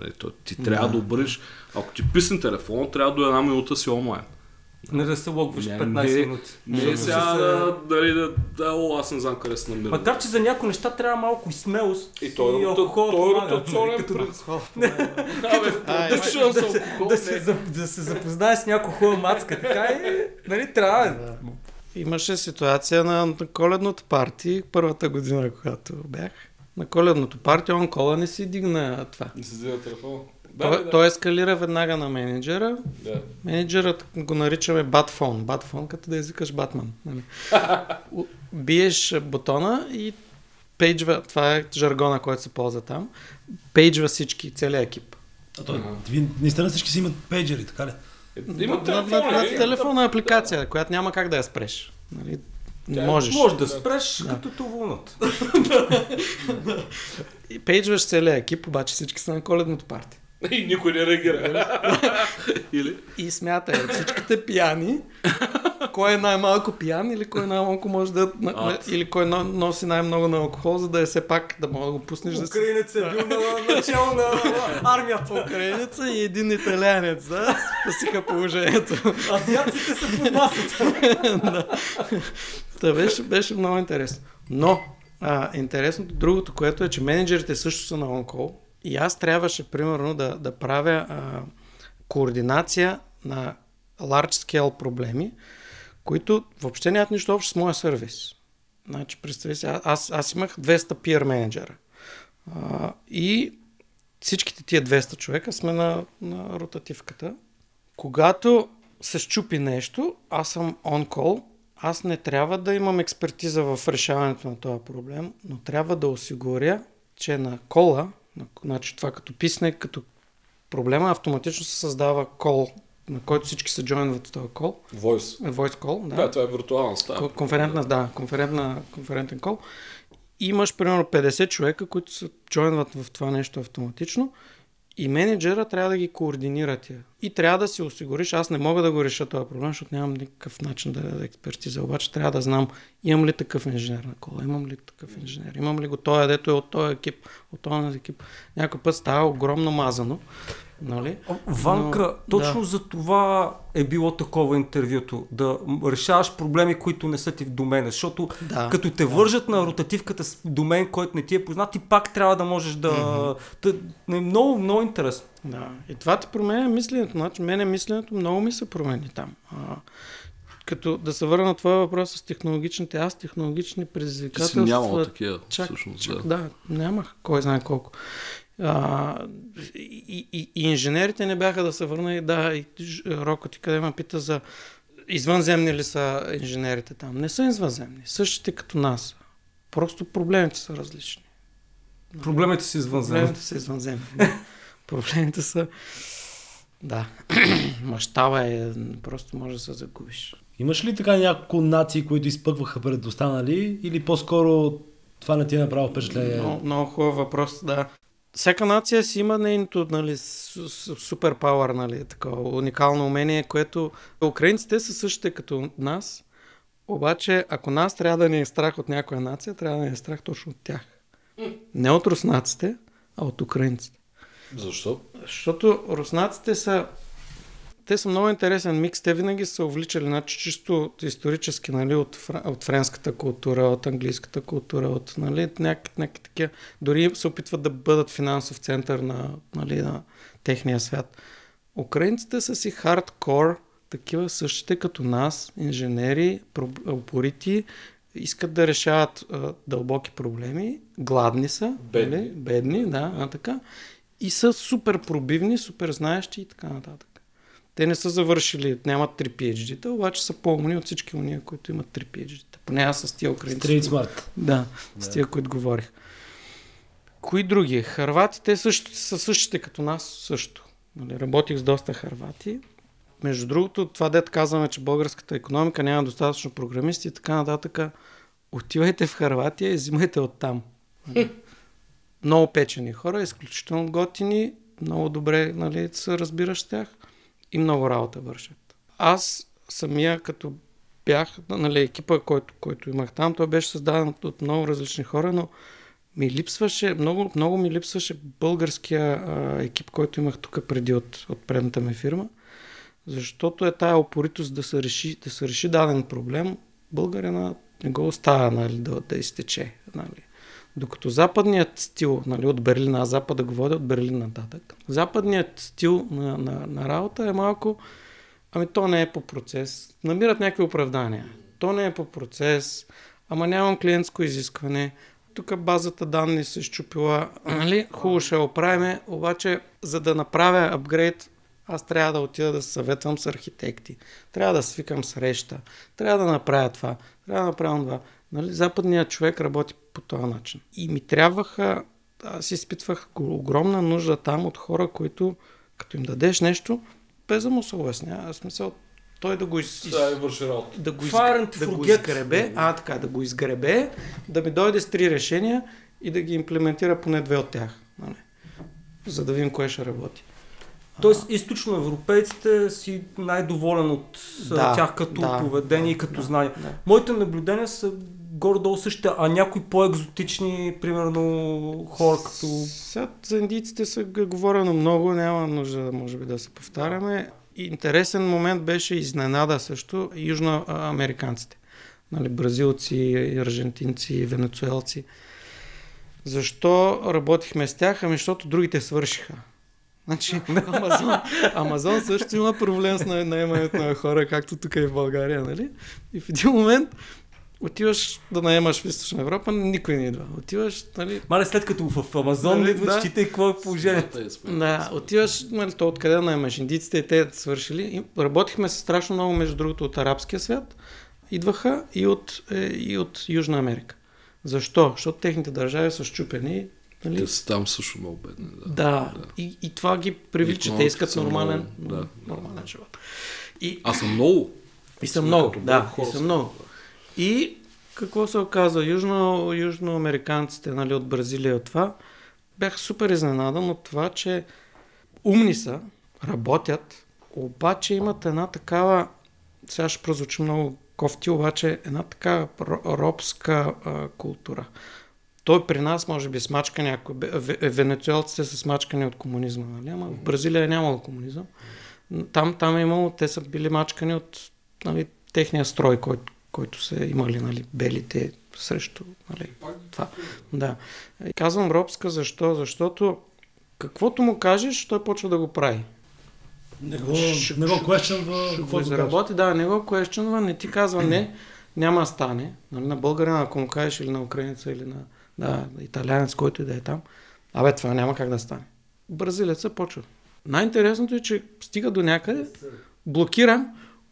Нали, то, ти трябва да. обърнеш, ако ти писне телефона, трябва до една минута си онлайн. Не да се логваш Не, 15 не, минути. Не Защото сега да, дали да, да, о, аз не знам къде се намирам. Макар, че за някои неща трябва малко и смелост. И той е рота- алкохол той е помага, ротационен като- принцип. <laughs> Да се, алкохол, да, се, не. за- да се запознаеш с някоя хубава мацка, така и, нали, трябва. Имаше ситуация на, на коледното парти, първата година, когато бях. На коледното парти он кола не си дигна това. Не се взема телефона. Да, той, да. той ескалира веднага на менеджера. Да. Менеджерът го наричаме батфон. Батфон, като да извикаш Батман. Нали? <laughs> Биеш бутона и пейджва, това е жаргона, който се ползва там, пейджва всички, целият екип. А то, вие наистина всички си имат пейджери, така ли? Има на, телефон, на, на, нали? телефона апликация, която няма как да я спреш. Нали? Не Тя- можеш. Може да спреш, като те вълнат. <laughs> И пейджваш целият екип, обаче всички са на коледното парти. И никой не реагира. Или? И смятай, от всичките пияни, кой е най-малко пиян или кой най-малко може да... А. или кой но- носи най-много на алкохол, за да е все пак да мога да го пуснеш да си... Украинец е бил на начало на армията. Украинеца и един италянец, да? Спасиха положението. Азиатците са под масата. Та беше, беше много интересно. Но, а, интересното другото, което е, че менеджерите също са на онкол и аз трябваше, примерно, да, да правя а, координация на large scale проблеми, които въобще нямат нищо общо с моя сервис. Значи, представи си, аз, аз имах 200 peer менеджера. И всичките тия 200 човека сме на, на ротативката. Когато се щупи нещо, аз съм on call, аз не трябва да имам експертиза в решаването на този проблем, но трябва да осигуря, че на кола, значи това като писне, като проблема автоматично се създава кол, на който всички се джойнват в този кол, Voice. voice call, да. Да, това е виртуална стая. Ко- Конферентна, да, конферентна, конферентен кол. Имаш примерно 50 човека, които се джойнват в това нещо автоматично и менеджера трябва да ги координира тия. И трябва да си осигуриш, аз не мога да го реша този проблем, защото нямам никакъв начин да, да експертиза, обаче трябва да знам имам ли такъв инженер на кола, имам ли такъв инженер, имам ли го той, дето е от този екип, от този екип. Някой път става огромно мазано. Нали? Ванка, Но, точно да. за това е било такова интервюто. Да решаваш проблеми, които не са ти в домена. Защото Да. като те вържат на ротативката с домен, който не ти е познат, ти пак трябва да можеш да... да е много, много интересно. Да, и това ти променя мисленето. Значи, мене мисленето много ми се промени там. А, като да се върна на твоя въпрос с технологичните, аз технологични Ти си предизвикателства... нямал такива, Чак, всъщност. чак, да. да, нямах кой знае колко. А, и, и, и инженерите не бяха да се върна и да, и Роко ти къде ме пита за извънземни ли са инженерите там. Не са извънземни, същите като нас. Просто проблемите са различни. Проблемите си извънземни. Проблемите са извънземни. <laughs> Проблемите са... Да. <clears throat> Мащаба е... Просто може да се загубиш. Имаш ли така няколко нации, които изпъкваха пред останали или по-скоро това не ти е направо впечатление? Много, много хубав въпрос, да. Всяка нация си има нейното нали, супер пауър, нали, такова уникално умение, което украинците са същите като нас, обаче ако нас трябва да ни е страх от някоя нация, трябва да ни е страх точно от тях. Не от руснаците, а от украинците. Защо? Защото руснаците са те са много интересен микс. Те винаги са увличали, значи чисто исторически, нали, от, фра- от френската култура, от английската култура, от нали, някакви, някакви такива. Дори се опитват да бъдат финансов център на, нали, на техния свят. Украинците са си хардкор, такива същите като нас, инженери, упорити, искат да решават а, дълбоки проблеми, гладни са, Бедни. Нали? бедни, да, а така. И са супер пробивни, супер знаещи и така нататък. Те не са завършили, нямат 3 PhD-та, обаче са по-умни от всички уния, които имат 3 PhD-та. Поне аз с тия украинци. Street Smart. Да, с тия, които говорих. Кои други? Харватите също, са същите като нас също. Нали, работих с доста харвати. Между другото, това дет казваме, че българската економика няма достатъчно програмисти и така нататък. Отивайте в Харватия и взимайте оттам. Нали. Много печени хора, изключително готини, много добре нали, се разбираш с тях и много работа вършат. Аз самия, като бях, нали, екипа, който, който имах там, той беше създаден от, много различни хора, но ми липсваше, много, много ми липсваше българския а, екип, който имах тук преди от, от предната ми фирма, защото е тая опоритост да се реши, да се реши даден проблем, българина не го оставя нали, да, да изтече. Нали. Докато западният стил, нали, от Берлин, аз запада го водя от Берлин нататък, западният стил на, на, на работа е малко, ами то не е по процес. Намират някакви оправдания. То не е по процес, ама нямам клиентско изискване, тук базата данни се щупила, нали, хубаво ще оправиме, обаче за да направя апгрейд, аз трябва да отида да се съветвам с архитекти, трябва да свикам среща, трябва да направя това, трябва да направя това. Нали, западният човек работи по този начин. И ми трябваха, аз изпитвах огромна нужда там от хора, които като им дадеш нещо, без да му се обясня, в смисъл, той да го, из, из, Да, го, из, да го изгребе, а така, да го изгребе, да ми дойде с три решения и да ги имплементира поне две от тях. Нали? За да видим кое ще работи. Тоест, източноевропейците си най-доволен от Да, да, тях като да, поведение да, и като да, знания. да. Моите наблюдения са горе-долу същите, а някои по-екзотични, примерно хора като... Сега за индийците г- говорено много, няма нужда може би да се повтаряме. Интересен момент беше изненада също южноамериканците. Нали, бразилци, аржентинци, венецуелци. Защо работихме с тях? Ами защото другите свършиха. Значи, Амазон, Амазон също има проблем с на- наемането на хора, както тук и в България, нали? И в един момент отиваш да наемаш в Източна Европа, никой не идва. Отиваш, нали, Мале след като в Амазон Нали, идваш, да. читай какво е положението. Сме. Да, отиваш, нали, то откъде да наемаш индийците и те свършили. И работихме с страшно много, между другото, от арабския свят. Идваха и от, е, и от Южна Америка. Защо? Защото техните държави са щупени. Нали? Те са там също много бедни. Да. Да, И, и това ги привлича. Те искат нормален, много, да. нормален живот. И, А са много. и са много, да, хора и са. много. И какво се оказа? Южно, южноамериканците нали, от Бразилия от това бях супер изненадан от това, че умни са, работят, обаче имат една такава, сега ще прозвучи много кофти, обаче една така ро- робска а, култура. Той при нас може би смачка някой. Венецуелците са смачкани от комунизма, нали? Ама в Бразилия е нямало комунизъм. Там, там е имало, те са били мачкани от нали, техния строй, който, който са имали нали, белите срещу нали, това. Да. И Казвам робска, защо? Защото каквото му кажеш, той почва да го прави. Не го, Ще- не го ще- questionва, Ще го заработи, да, не го questionва, не ти казва не, няма да стане. Нали, на българина, ако му кажеш или на украинеца, или на да, италянец, който и да е там, абе, това няма как да стане. Бразилеца почва. Най-интересното е, че стига до някъде, блокира,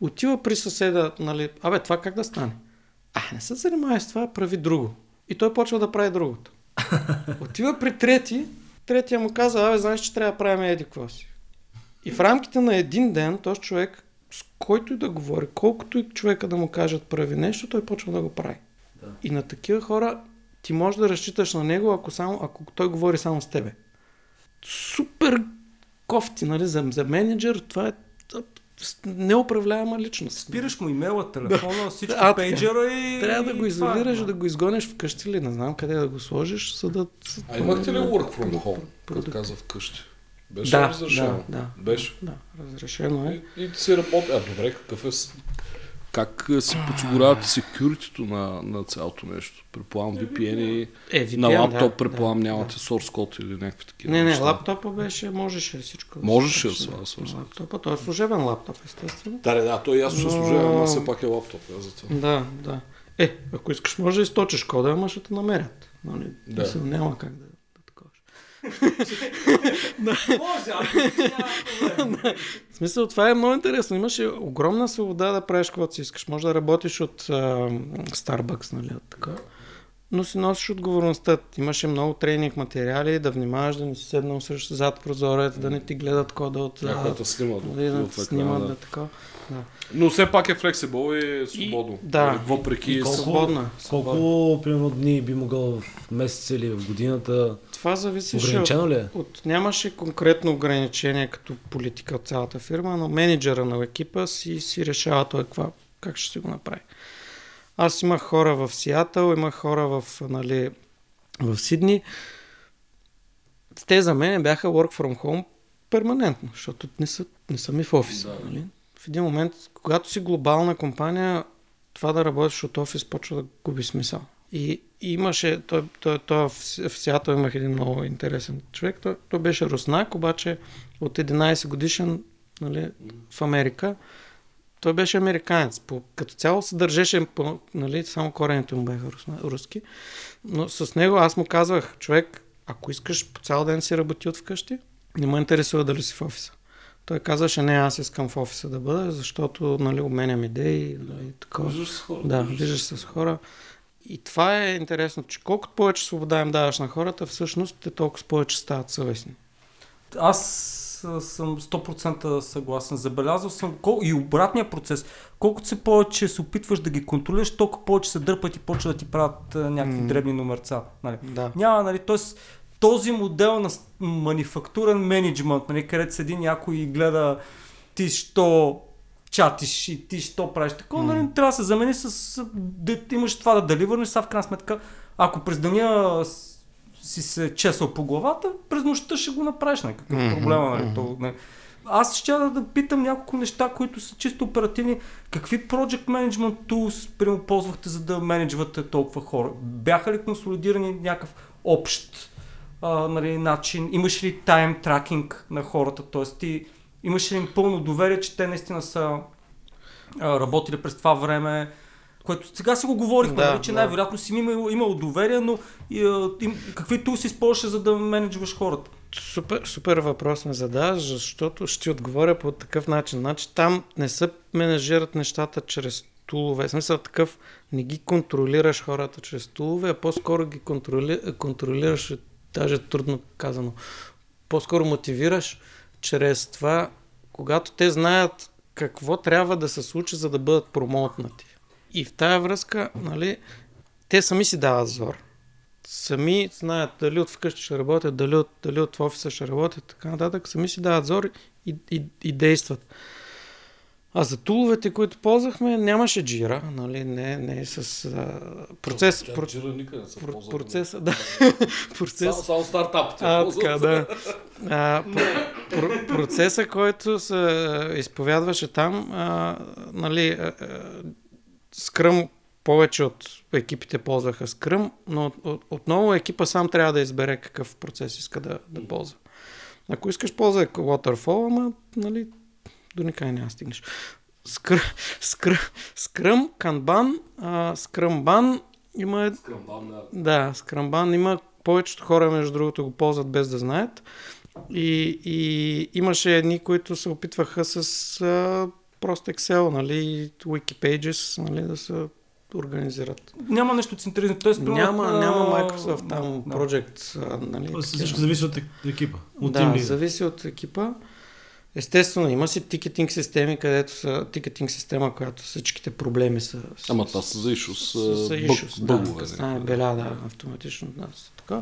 отива при съседа, нали, абе, това как да стане? А, не се занимавай с това, прави друго. И той почва да прави другото. Отива при трети, третия му каза, абе, знаеш, че трябва да правим еди си. И в рамките на един ден, този човек, с който и да говори, колкото и човека да му кажат прави нещо, той почва да го прави. Да. И на такива хора ти можеш да разчиташ на него, ако, само, ако той говори само с тебе. Супер кофти, нали, за, за менеджер, това е неуправляема личност. Спираш му имейла, телефона, всичко, А, пейджера и... Трябва да го и изолираш, е. да го изгониш вкъщи или не знам къде да го сложиш, за да... А имахте ли work from home, като каза вкъщи? Беше Да, разрешено? да, да. Беше. Да, разрешено е. И, и ти си работи. А, добре, какъв е... Как е, си подсигурявате секюритито на, на цялото нещо? Предполагам VPN и Е, VPN, на лаптоп, да, предполагам, да, нямате source code или някакви такива Не, не, неща. лаптопа беше, можеше всичко. да Можеше да се да. свързва. Лаптопа, той е служебен лаптоп, естествено. Да, да, да, той ясно ще Но- служа, ама все пак е лаптоп. е, за това. Да, да. Е, ако искаш, може да източиш кода, ама ще те намерят. Нали? Да. Мисъл, няма как да, да. Може, ако. В смисъл, това е много интересно. Имаше огромна свобода да правиш каквото си искаш. Може да работиш от Starbucks, нали, от така. Но си носиш отговорността. Имаше много тренинг материали, да внимаваш да не си седнал срещу зад прозорец, да не ти гледат кода от да те снимат да снимат, да. така. Да. Но все пак е флексибъл и свободно. да. Нали, Въпреки... И колко- Свободна, Колко, примерно, дни би могъл в месец или в годината? Това зависеше Ограничено ли е? от... Нямаше конкретно ограничение като политика от цялата фирма, но менеджера на екипа си, си решава той каква, как ще си го направи. Аз имах хора в Сиатъл, имах хора в, нали, в Сидни. Те за мен бяха work from home перманентно, защото не са, не са ми в офиса. Да. Нали? В един момент, когато си глобална компания, това да работиш от офис почва да губи смисъл. И, и имаше, той, той, той в, С- в Сиатъл имах един много интересен човек, той, той беше руснак, обаче от 11 годишен нали, в Америка. той беше американец. По, като цяло се държеше, по, нали, само корените му бяха рус, руски. Но с него аз му казвах, човек, ако искаш по цял ден си работи от вкъщи, не ме интересува дали си в офиса. Той казваше, не, аз искам в офиса да бъда, защото нали, обменям идеи. Нали, такова. Виждаш с хора. Да, виждаш с хора. И това е интересно, че колкото повече свобода им даваш на хората, всъщност те толкова повече стават съвестни. Аз съм 100% съгласен. Забелязал съм кол... и обратния процес. Колкото се повече се опитваш да ги контролираш, толкова повече се дърпат и почват да ти правят някакви М. дребни номерца. Нали? Да. Няма, нали, т.е. този модел на манифактурен менеджмент, нали, където седи някой и гледа ти що чатиш и ти що правиш такова, М. нали, трябва да се замени с да имаш това да деливърнеш, сега в крайна сметка, ако през деня си се чесал по главата, през нощта ще го направиш, нали, какъв е Мгм, проблема, нали, то, не. Аз ще да, да питам няколко неща, които са чисто оперативни. Какви project management tools прямо ползвахте, за да менеджвате толкова хора? Бяха ли консолидирани някакъв общ а, нали, начин? Имаш ли тайм тракинг на хората? Тоест ти имаш ли им пълно доверие, че те наистина са а, работили през това време? Което сега си го говорихме, Да, нали, че да. най-вероятно си имал, имал доверие, но и, а, им, какви тул си използваше, за да менеджваш хората? Супер, супер въпрос ме задаваш, защото ще ти отговоря по такъв начин. Значи там не се менажират нещата чрез тулове. В смисъл такъв, не ги контролираш хората чрез тулове, а по-скоро ги контроли, контролираш, е даже трудно казано, по-скоро мотивираш чрез това, когато те знаят какво трябва да се случи, за да бъдат промотнати. И в тая връзка, нали, те сами си дават зор сами знаят дали от вкъщи ще работят, дали от, дали от офиса ще работят, така нататък, сами си дават зор и, и, и действат. А за туловете, които ползвахме, нямаше джира, нали, не, не с а, процес, Тя про, джира никъде не се про, ползва. процеса, да, <laughs> процес, Само, само стартапите. а, ползват. така, да. А, про, про, процеса, който се изповядваше там, а, нали, а, а, Скръм повече от екипите ползваха Скръм, но от, от, отново екипа сам трябва да избере какъв процес иска да, да ползва. Ако искаш ползвай Waterfall, ама нали, до никъде няма стигнеш. Скр, скр, скръм, канбан, а, скръмбан има Скръмбан, да. да, Scrumban има повечето хора, между другото, го ползват без да знаят. И, и имаше едни, които се опитваха с а, просто Excel, нали, Wikipages, нали, да се организират. Няма нещо централизирано. Тоест, Няма, а, няма Microsoft там да. Project, нали. Всичко зависи от ек- екипа. От да, зависи от екипа. Естествено, има си тикетинг системи, където са тикетинг система, която всичките проблеми са. с- Ама това са за issues, с, с бъг- да, бъгове, нали? стане беля, да, автоматично. Да, с така.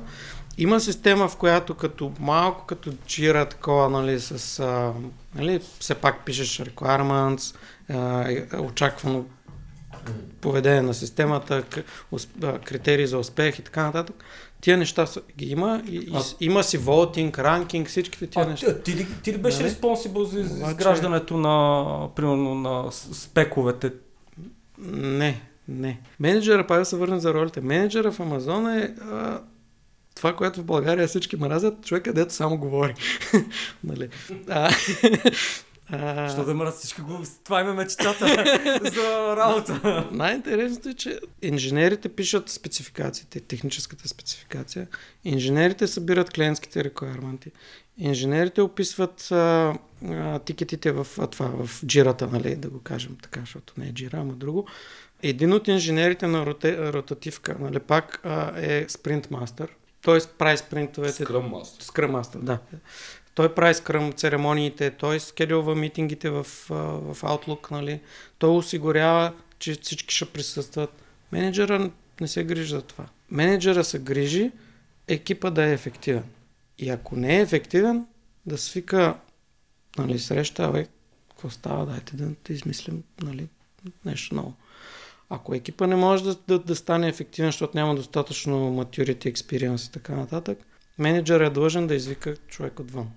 Има система, в която като малко като Jira, такова, нали, с, а, нали, все пак пишеш requirements, а, очаквано поведение на системата, к- усп- а, критерии за успех и така нататък. Тия неща са, ги има. И, А- има си волтинг, ранкинг, всичките тия А, неща. ти, ти, ти ли беше Да. респонсибъл за Обаче- изграждането на, примерно, на спековете? Не, не. Менеджера, пак да се върнем за ролите. Менеджера в Амазон е а, това, което в България всички мразят, човек, където само говори. <laughs> нали? А, а, Що да мраз всички го... Това има мечтата <laughs> за работа. Най-интересното е, че инженерите пишат спецификациите, техническата спецификация. Инженерите събират клиентските рекуарменти. Инженерите описват а, а, тикетите в, а, това, в джирата, нали, да го кажем така, защото не е джира, ама друго. Един от инженерите на роте, ротативка, нали, пак а, е спринт мастър. Той прави спринтовете. Scrum Master, да. Той прави скръм церемониите, той скедулва митингите в, в Outlook, нали. Той осигурява, че всички ще присъстват. Менеджера не се грижи за това. Менеджера се грижи екипа да е ефективен. И ако не е ефективен, да свика нали, среща, бе, какво става, дайте да, да измислим нали, нещо ново. Ако екипа не може да, да, да стане ефективен, защото няма достатъчно maturity experience и така нататък, менеджер е длъжен да извика човек отвън.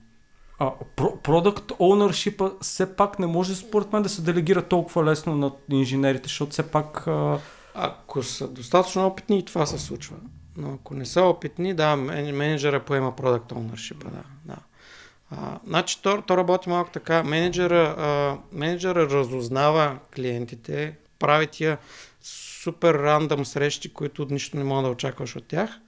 А, product ownership все пак не може според мен да се делегира толкова лесно на инженерите, защото все пак... А, Ако са достатъчно опитни, и това се случва. Но ако не са опитни, да, мен- менеджера поема product ownership, да. да. А, значи, то, то работи малко така. Менеджера, а, менеджера разузнава клиентите, прави тия супер рандъм срещи, които нищо не мога да очакваш от тях.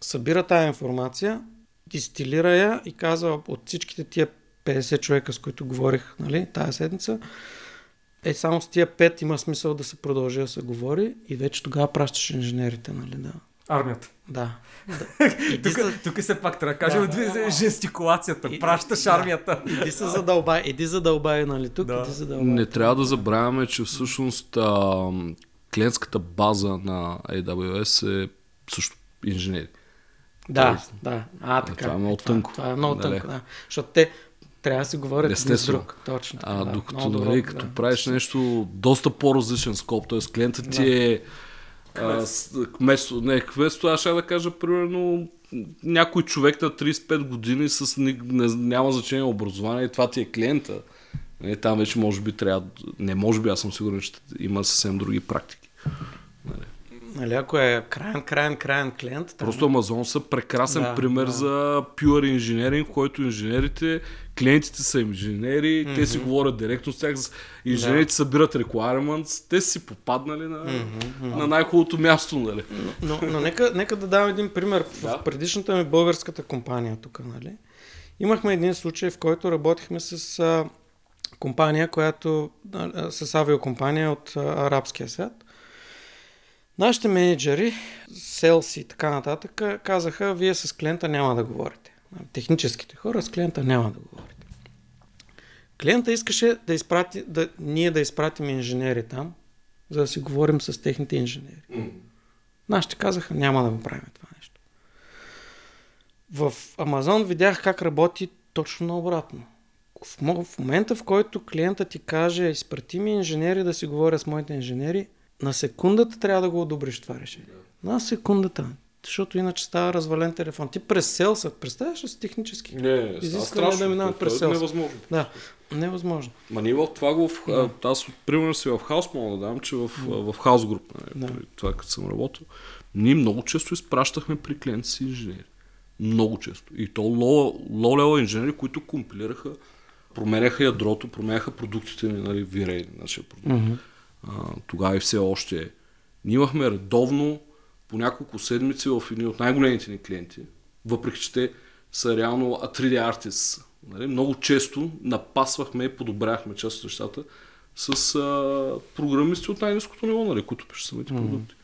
Събира тая информация, дистилира я и казва от всичките тия 50 човека, с които говорих нали, тая седмица, е само с тия 5 има смисъл да се продължи да се говори и вече тогава пращаш инженерите, нали, да. Армията. Да. <laughs> да. Иди, Тук, се, тук се пак трябва да кажем Да. жестикулацията. И- Пращаш да. армията. иди се задълбай, иди задълбай, нали, тук, Да. иди задълбай. Не трябва да забравяме, че всъщност а, клиентската база на AWS е също инженери. Да, Тоест, да. А, така. това е много това, тънко. Това е много Нали? тънко, да. Защото те трябва да си говорят с друг. Точно така, А, да. докато, Много добро, нали, като да. правиш нещо доста по-различен скоп, т.е. клиентът ти е а, с- кметство, не кметство, аз ще да кажа примерно някой човек на 35 години с ни- не, няма значение образование и това ти е клиента. Нали, там вече може би трябва, не може би, аз съм сигурен, че има съвсем други практики. Нали, ако е крайен, крайен, крайен клиент, там, Просто Амазон са прекрасен Да, пример да. за pure инженеринг, който инженерите, клиентите са инженери, mm-hmm. те си говорят директно с тях, инженерите събират requirements, те си попаднали на, mm-hmm. на най-хубавото място, нали? Но, но нека, нека да дам един пример. Да. В предишната ми българската компания тук, нали? Имахме един случай, в който работихме с а, компания, която, а, с авиокомпания от а, арабския свят. Нашите менеджери, селси и така нататък, казаха, вие с клиента няма да говорите. Техническите хора с клиента няма да говорите. Клиента искаше да изпрати, да, ние да изпратим инженери там, за да си говорим с техните инженери. Нашите казаха, няма да го правим това нещо. В Амазон видях как работи точно наобратно. В момента, в който клиента ти каже, изпрати ми инженери да си говоря с моите инженери, на секундата трябва да го одобриш това решение. На секундата. Защото иначе става развален телефон. Ти през селса, представяш ли си технически? Не, Изискване да минават през е селс. невъзможно. Да, невъзможно. Ма ние в това го, в, да. аз примерно си в хаус мога да дам, че в, в хаус груп, нали, Да. при това като съм работил, ние много често изпращахме при клиенти си инженери. Много често. И то лоу-лева инженери, които компилираха, променяха ядрото, променяха продуктите ни, нали, V-Ray, нашия продукт. Mm-hmm. А, тогава и все още. Ние имахме редовно по няколко седмици в едни от най-големите ни клиенти, въпреки че те са реално а 3D artists. Нали? Много често напасвахме и подобряхме част от нещата с а, програмисти от най-низкото ниво, нали, които пишат самите mm-hmm. продукти.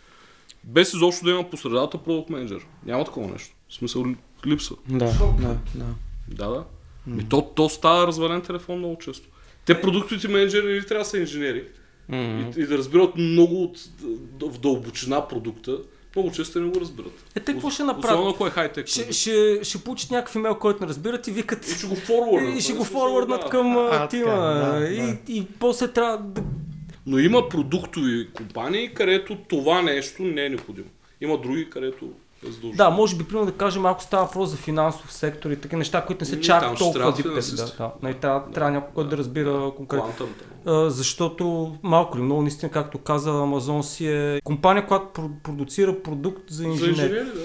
Без изобщо да има по средата продукт менеджер. Няма такова нещо. В смисъл ли- липсва. Да, да, да. Да, да. Mm-hmm. И то, то става развален телефон много често. Те продуктовите менеджери или трябва да са инженери, Mm-hmm. и, и да разбират много от, в дълбочина продукта, много често не го разбират. Е, те какво ще Особено направят? ако е хай-тек. Ще, продукт. ще, ще получат някакъв имейл, който не разбират и викат... И ще го форварднат. И ще нали? го форварднат да. към а, тима. така, да, и, да. и после трябва да... Но има продуктови компании, където това нещо не е необходимо. Има други, където е. Да, може би, примерно да кажем, ако става въпрос за финансов сектор и такива неща, които не са Ами, чак толкова дипети. Да, да. Нали, трябва, трябва някой, който да разбира конкретно. Quantum, там. А, защото малко ли много наистина, както каза, Амазон си е компания, която про- продуцира продукт за За инженери. инженери, да.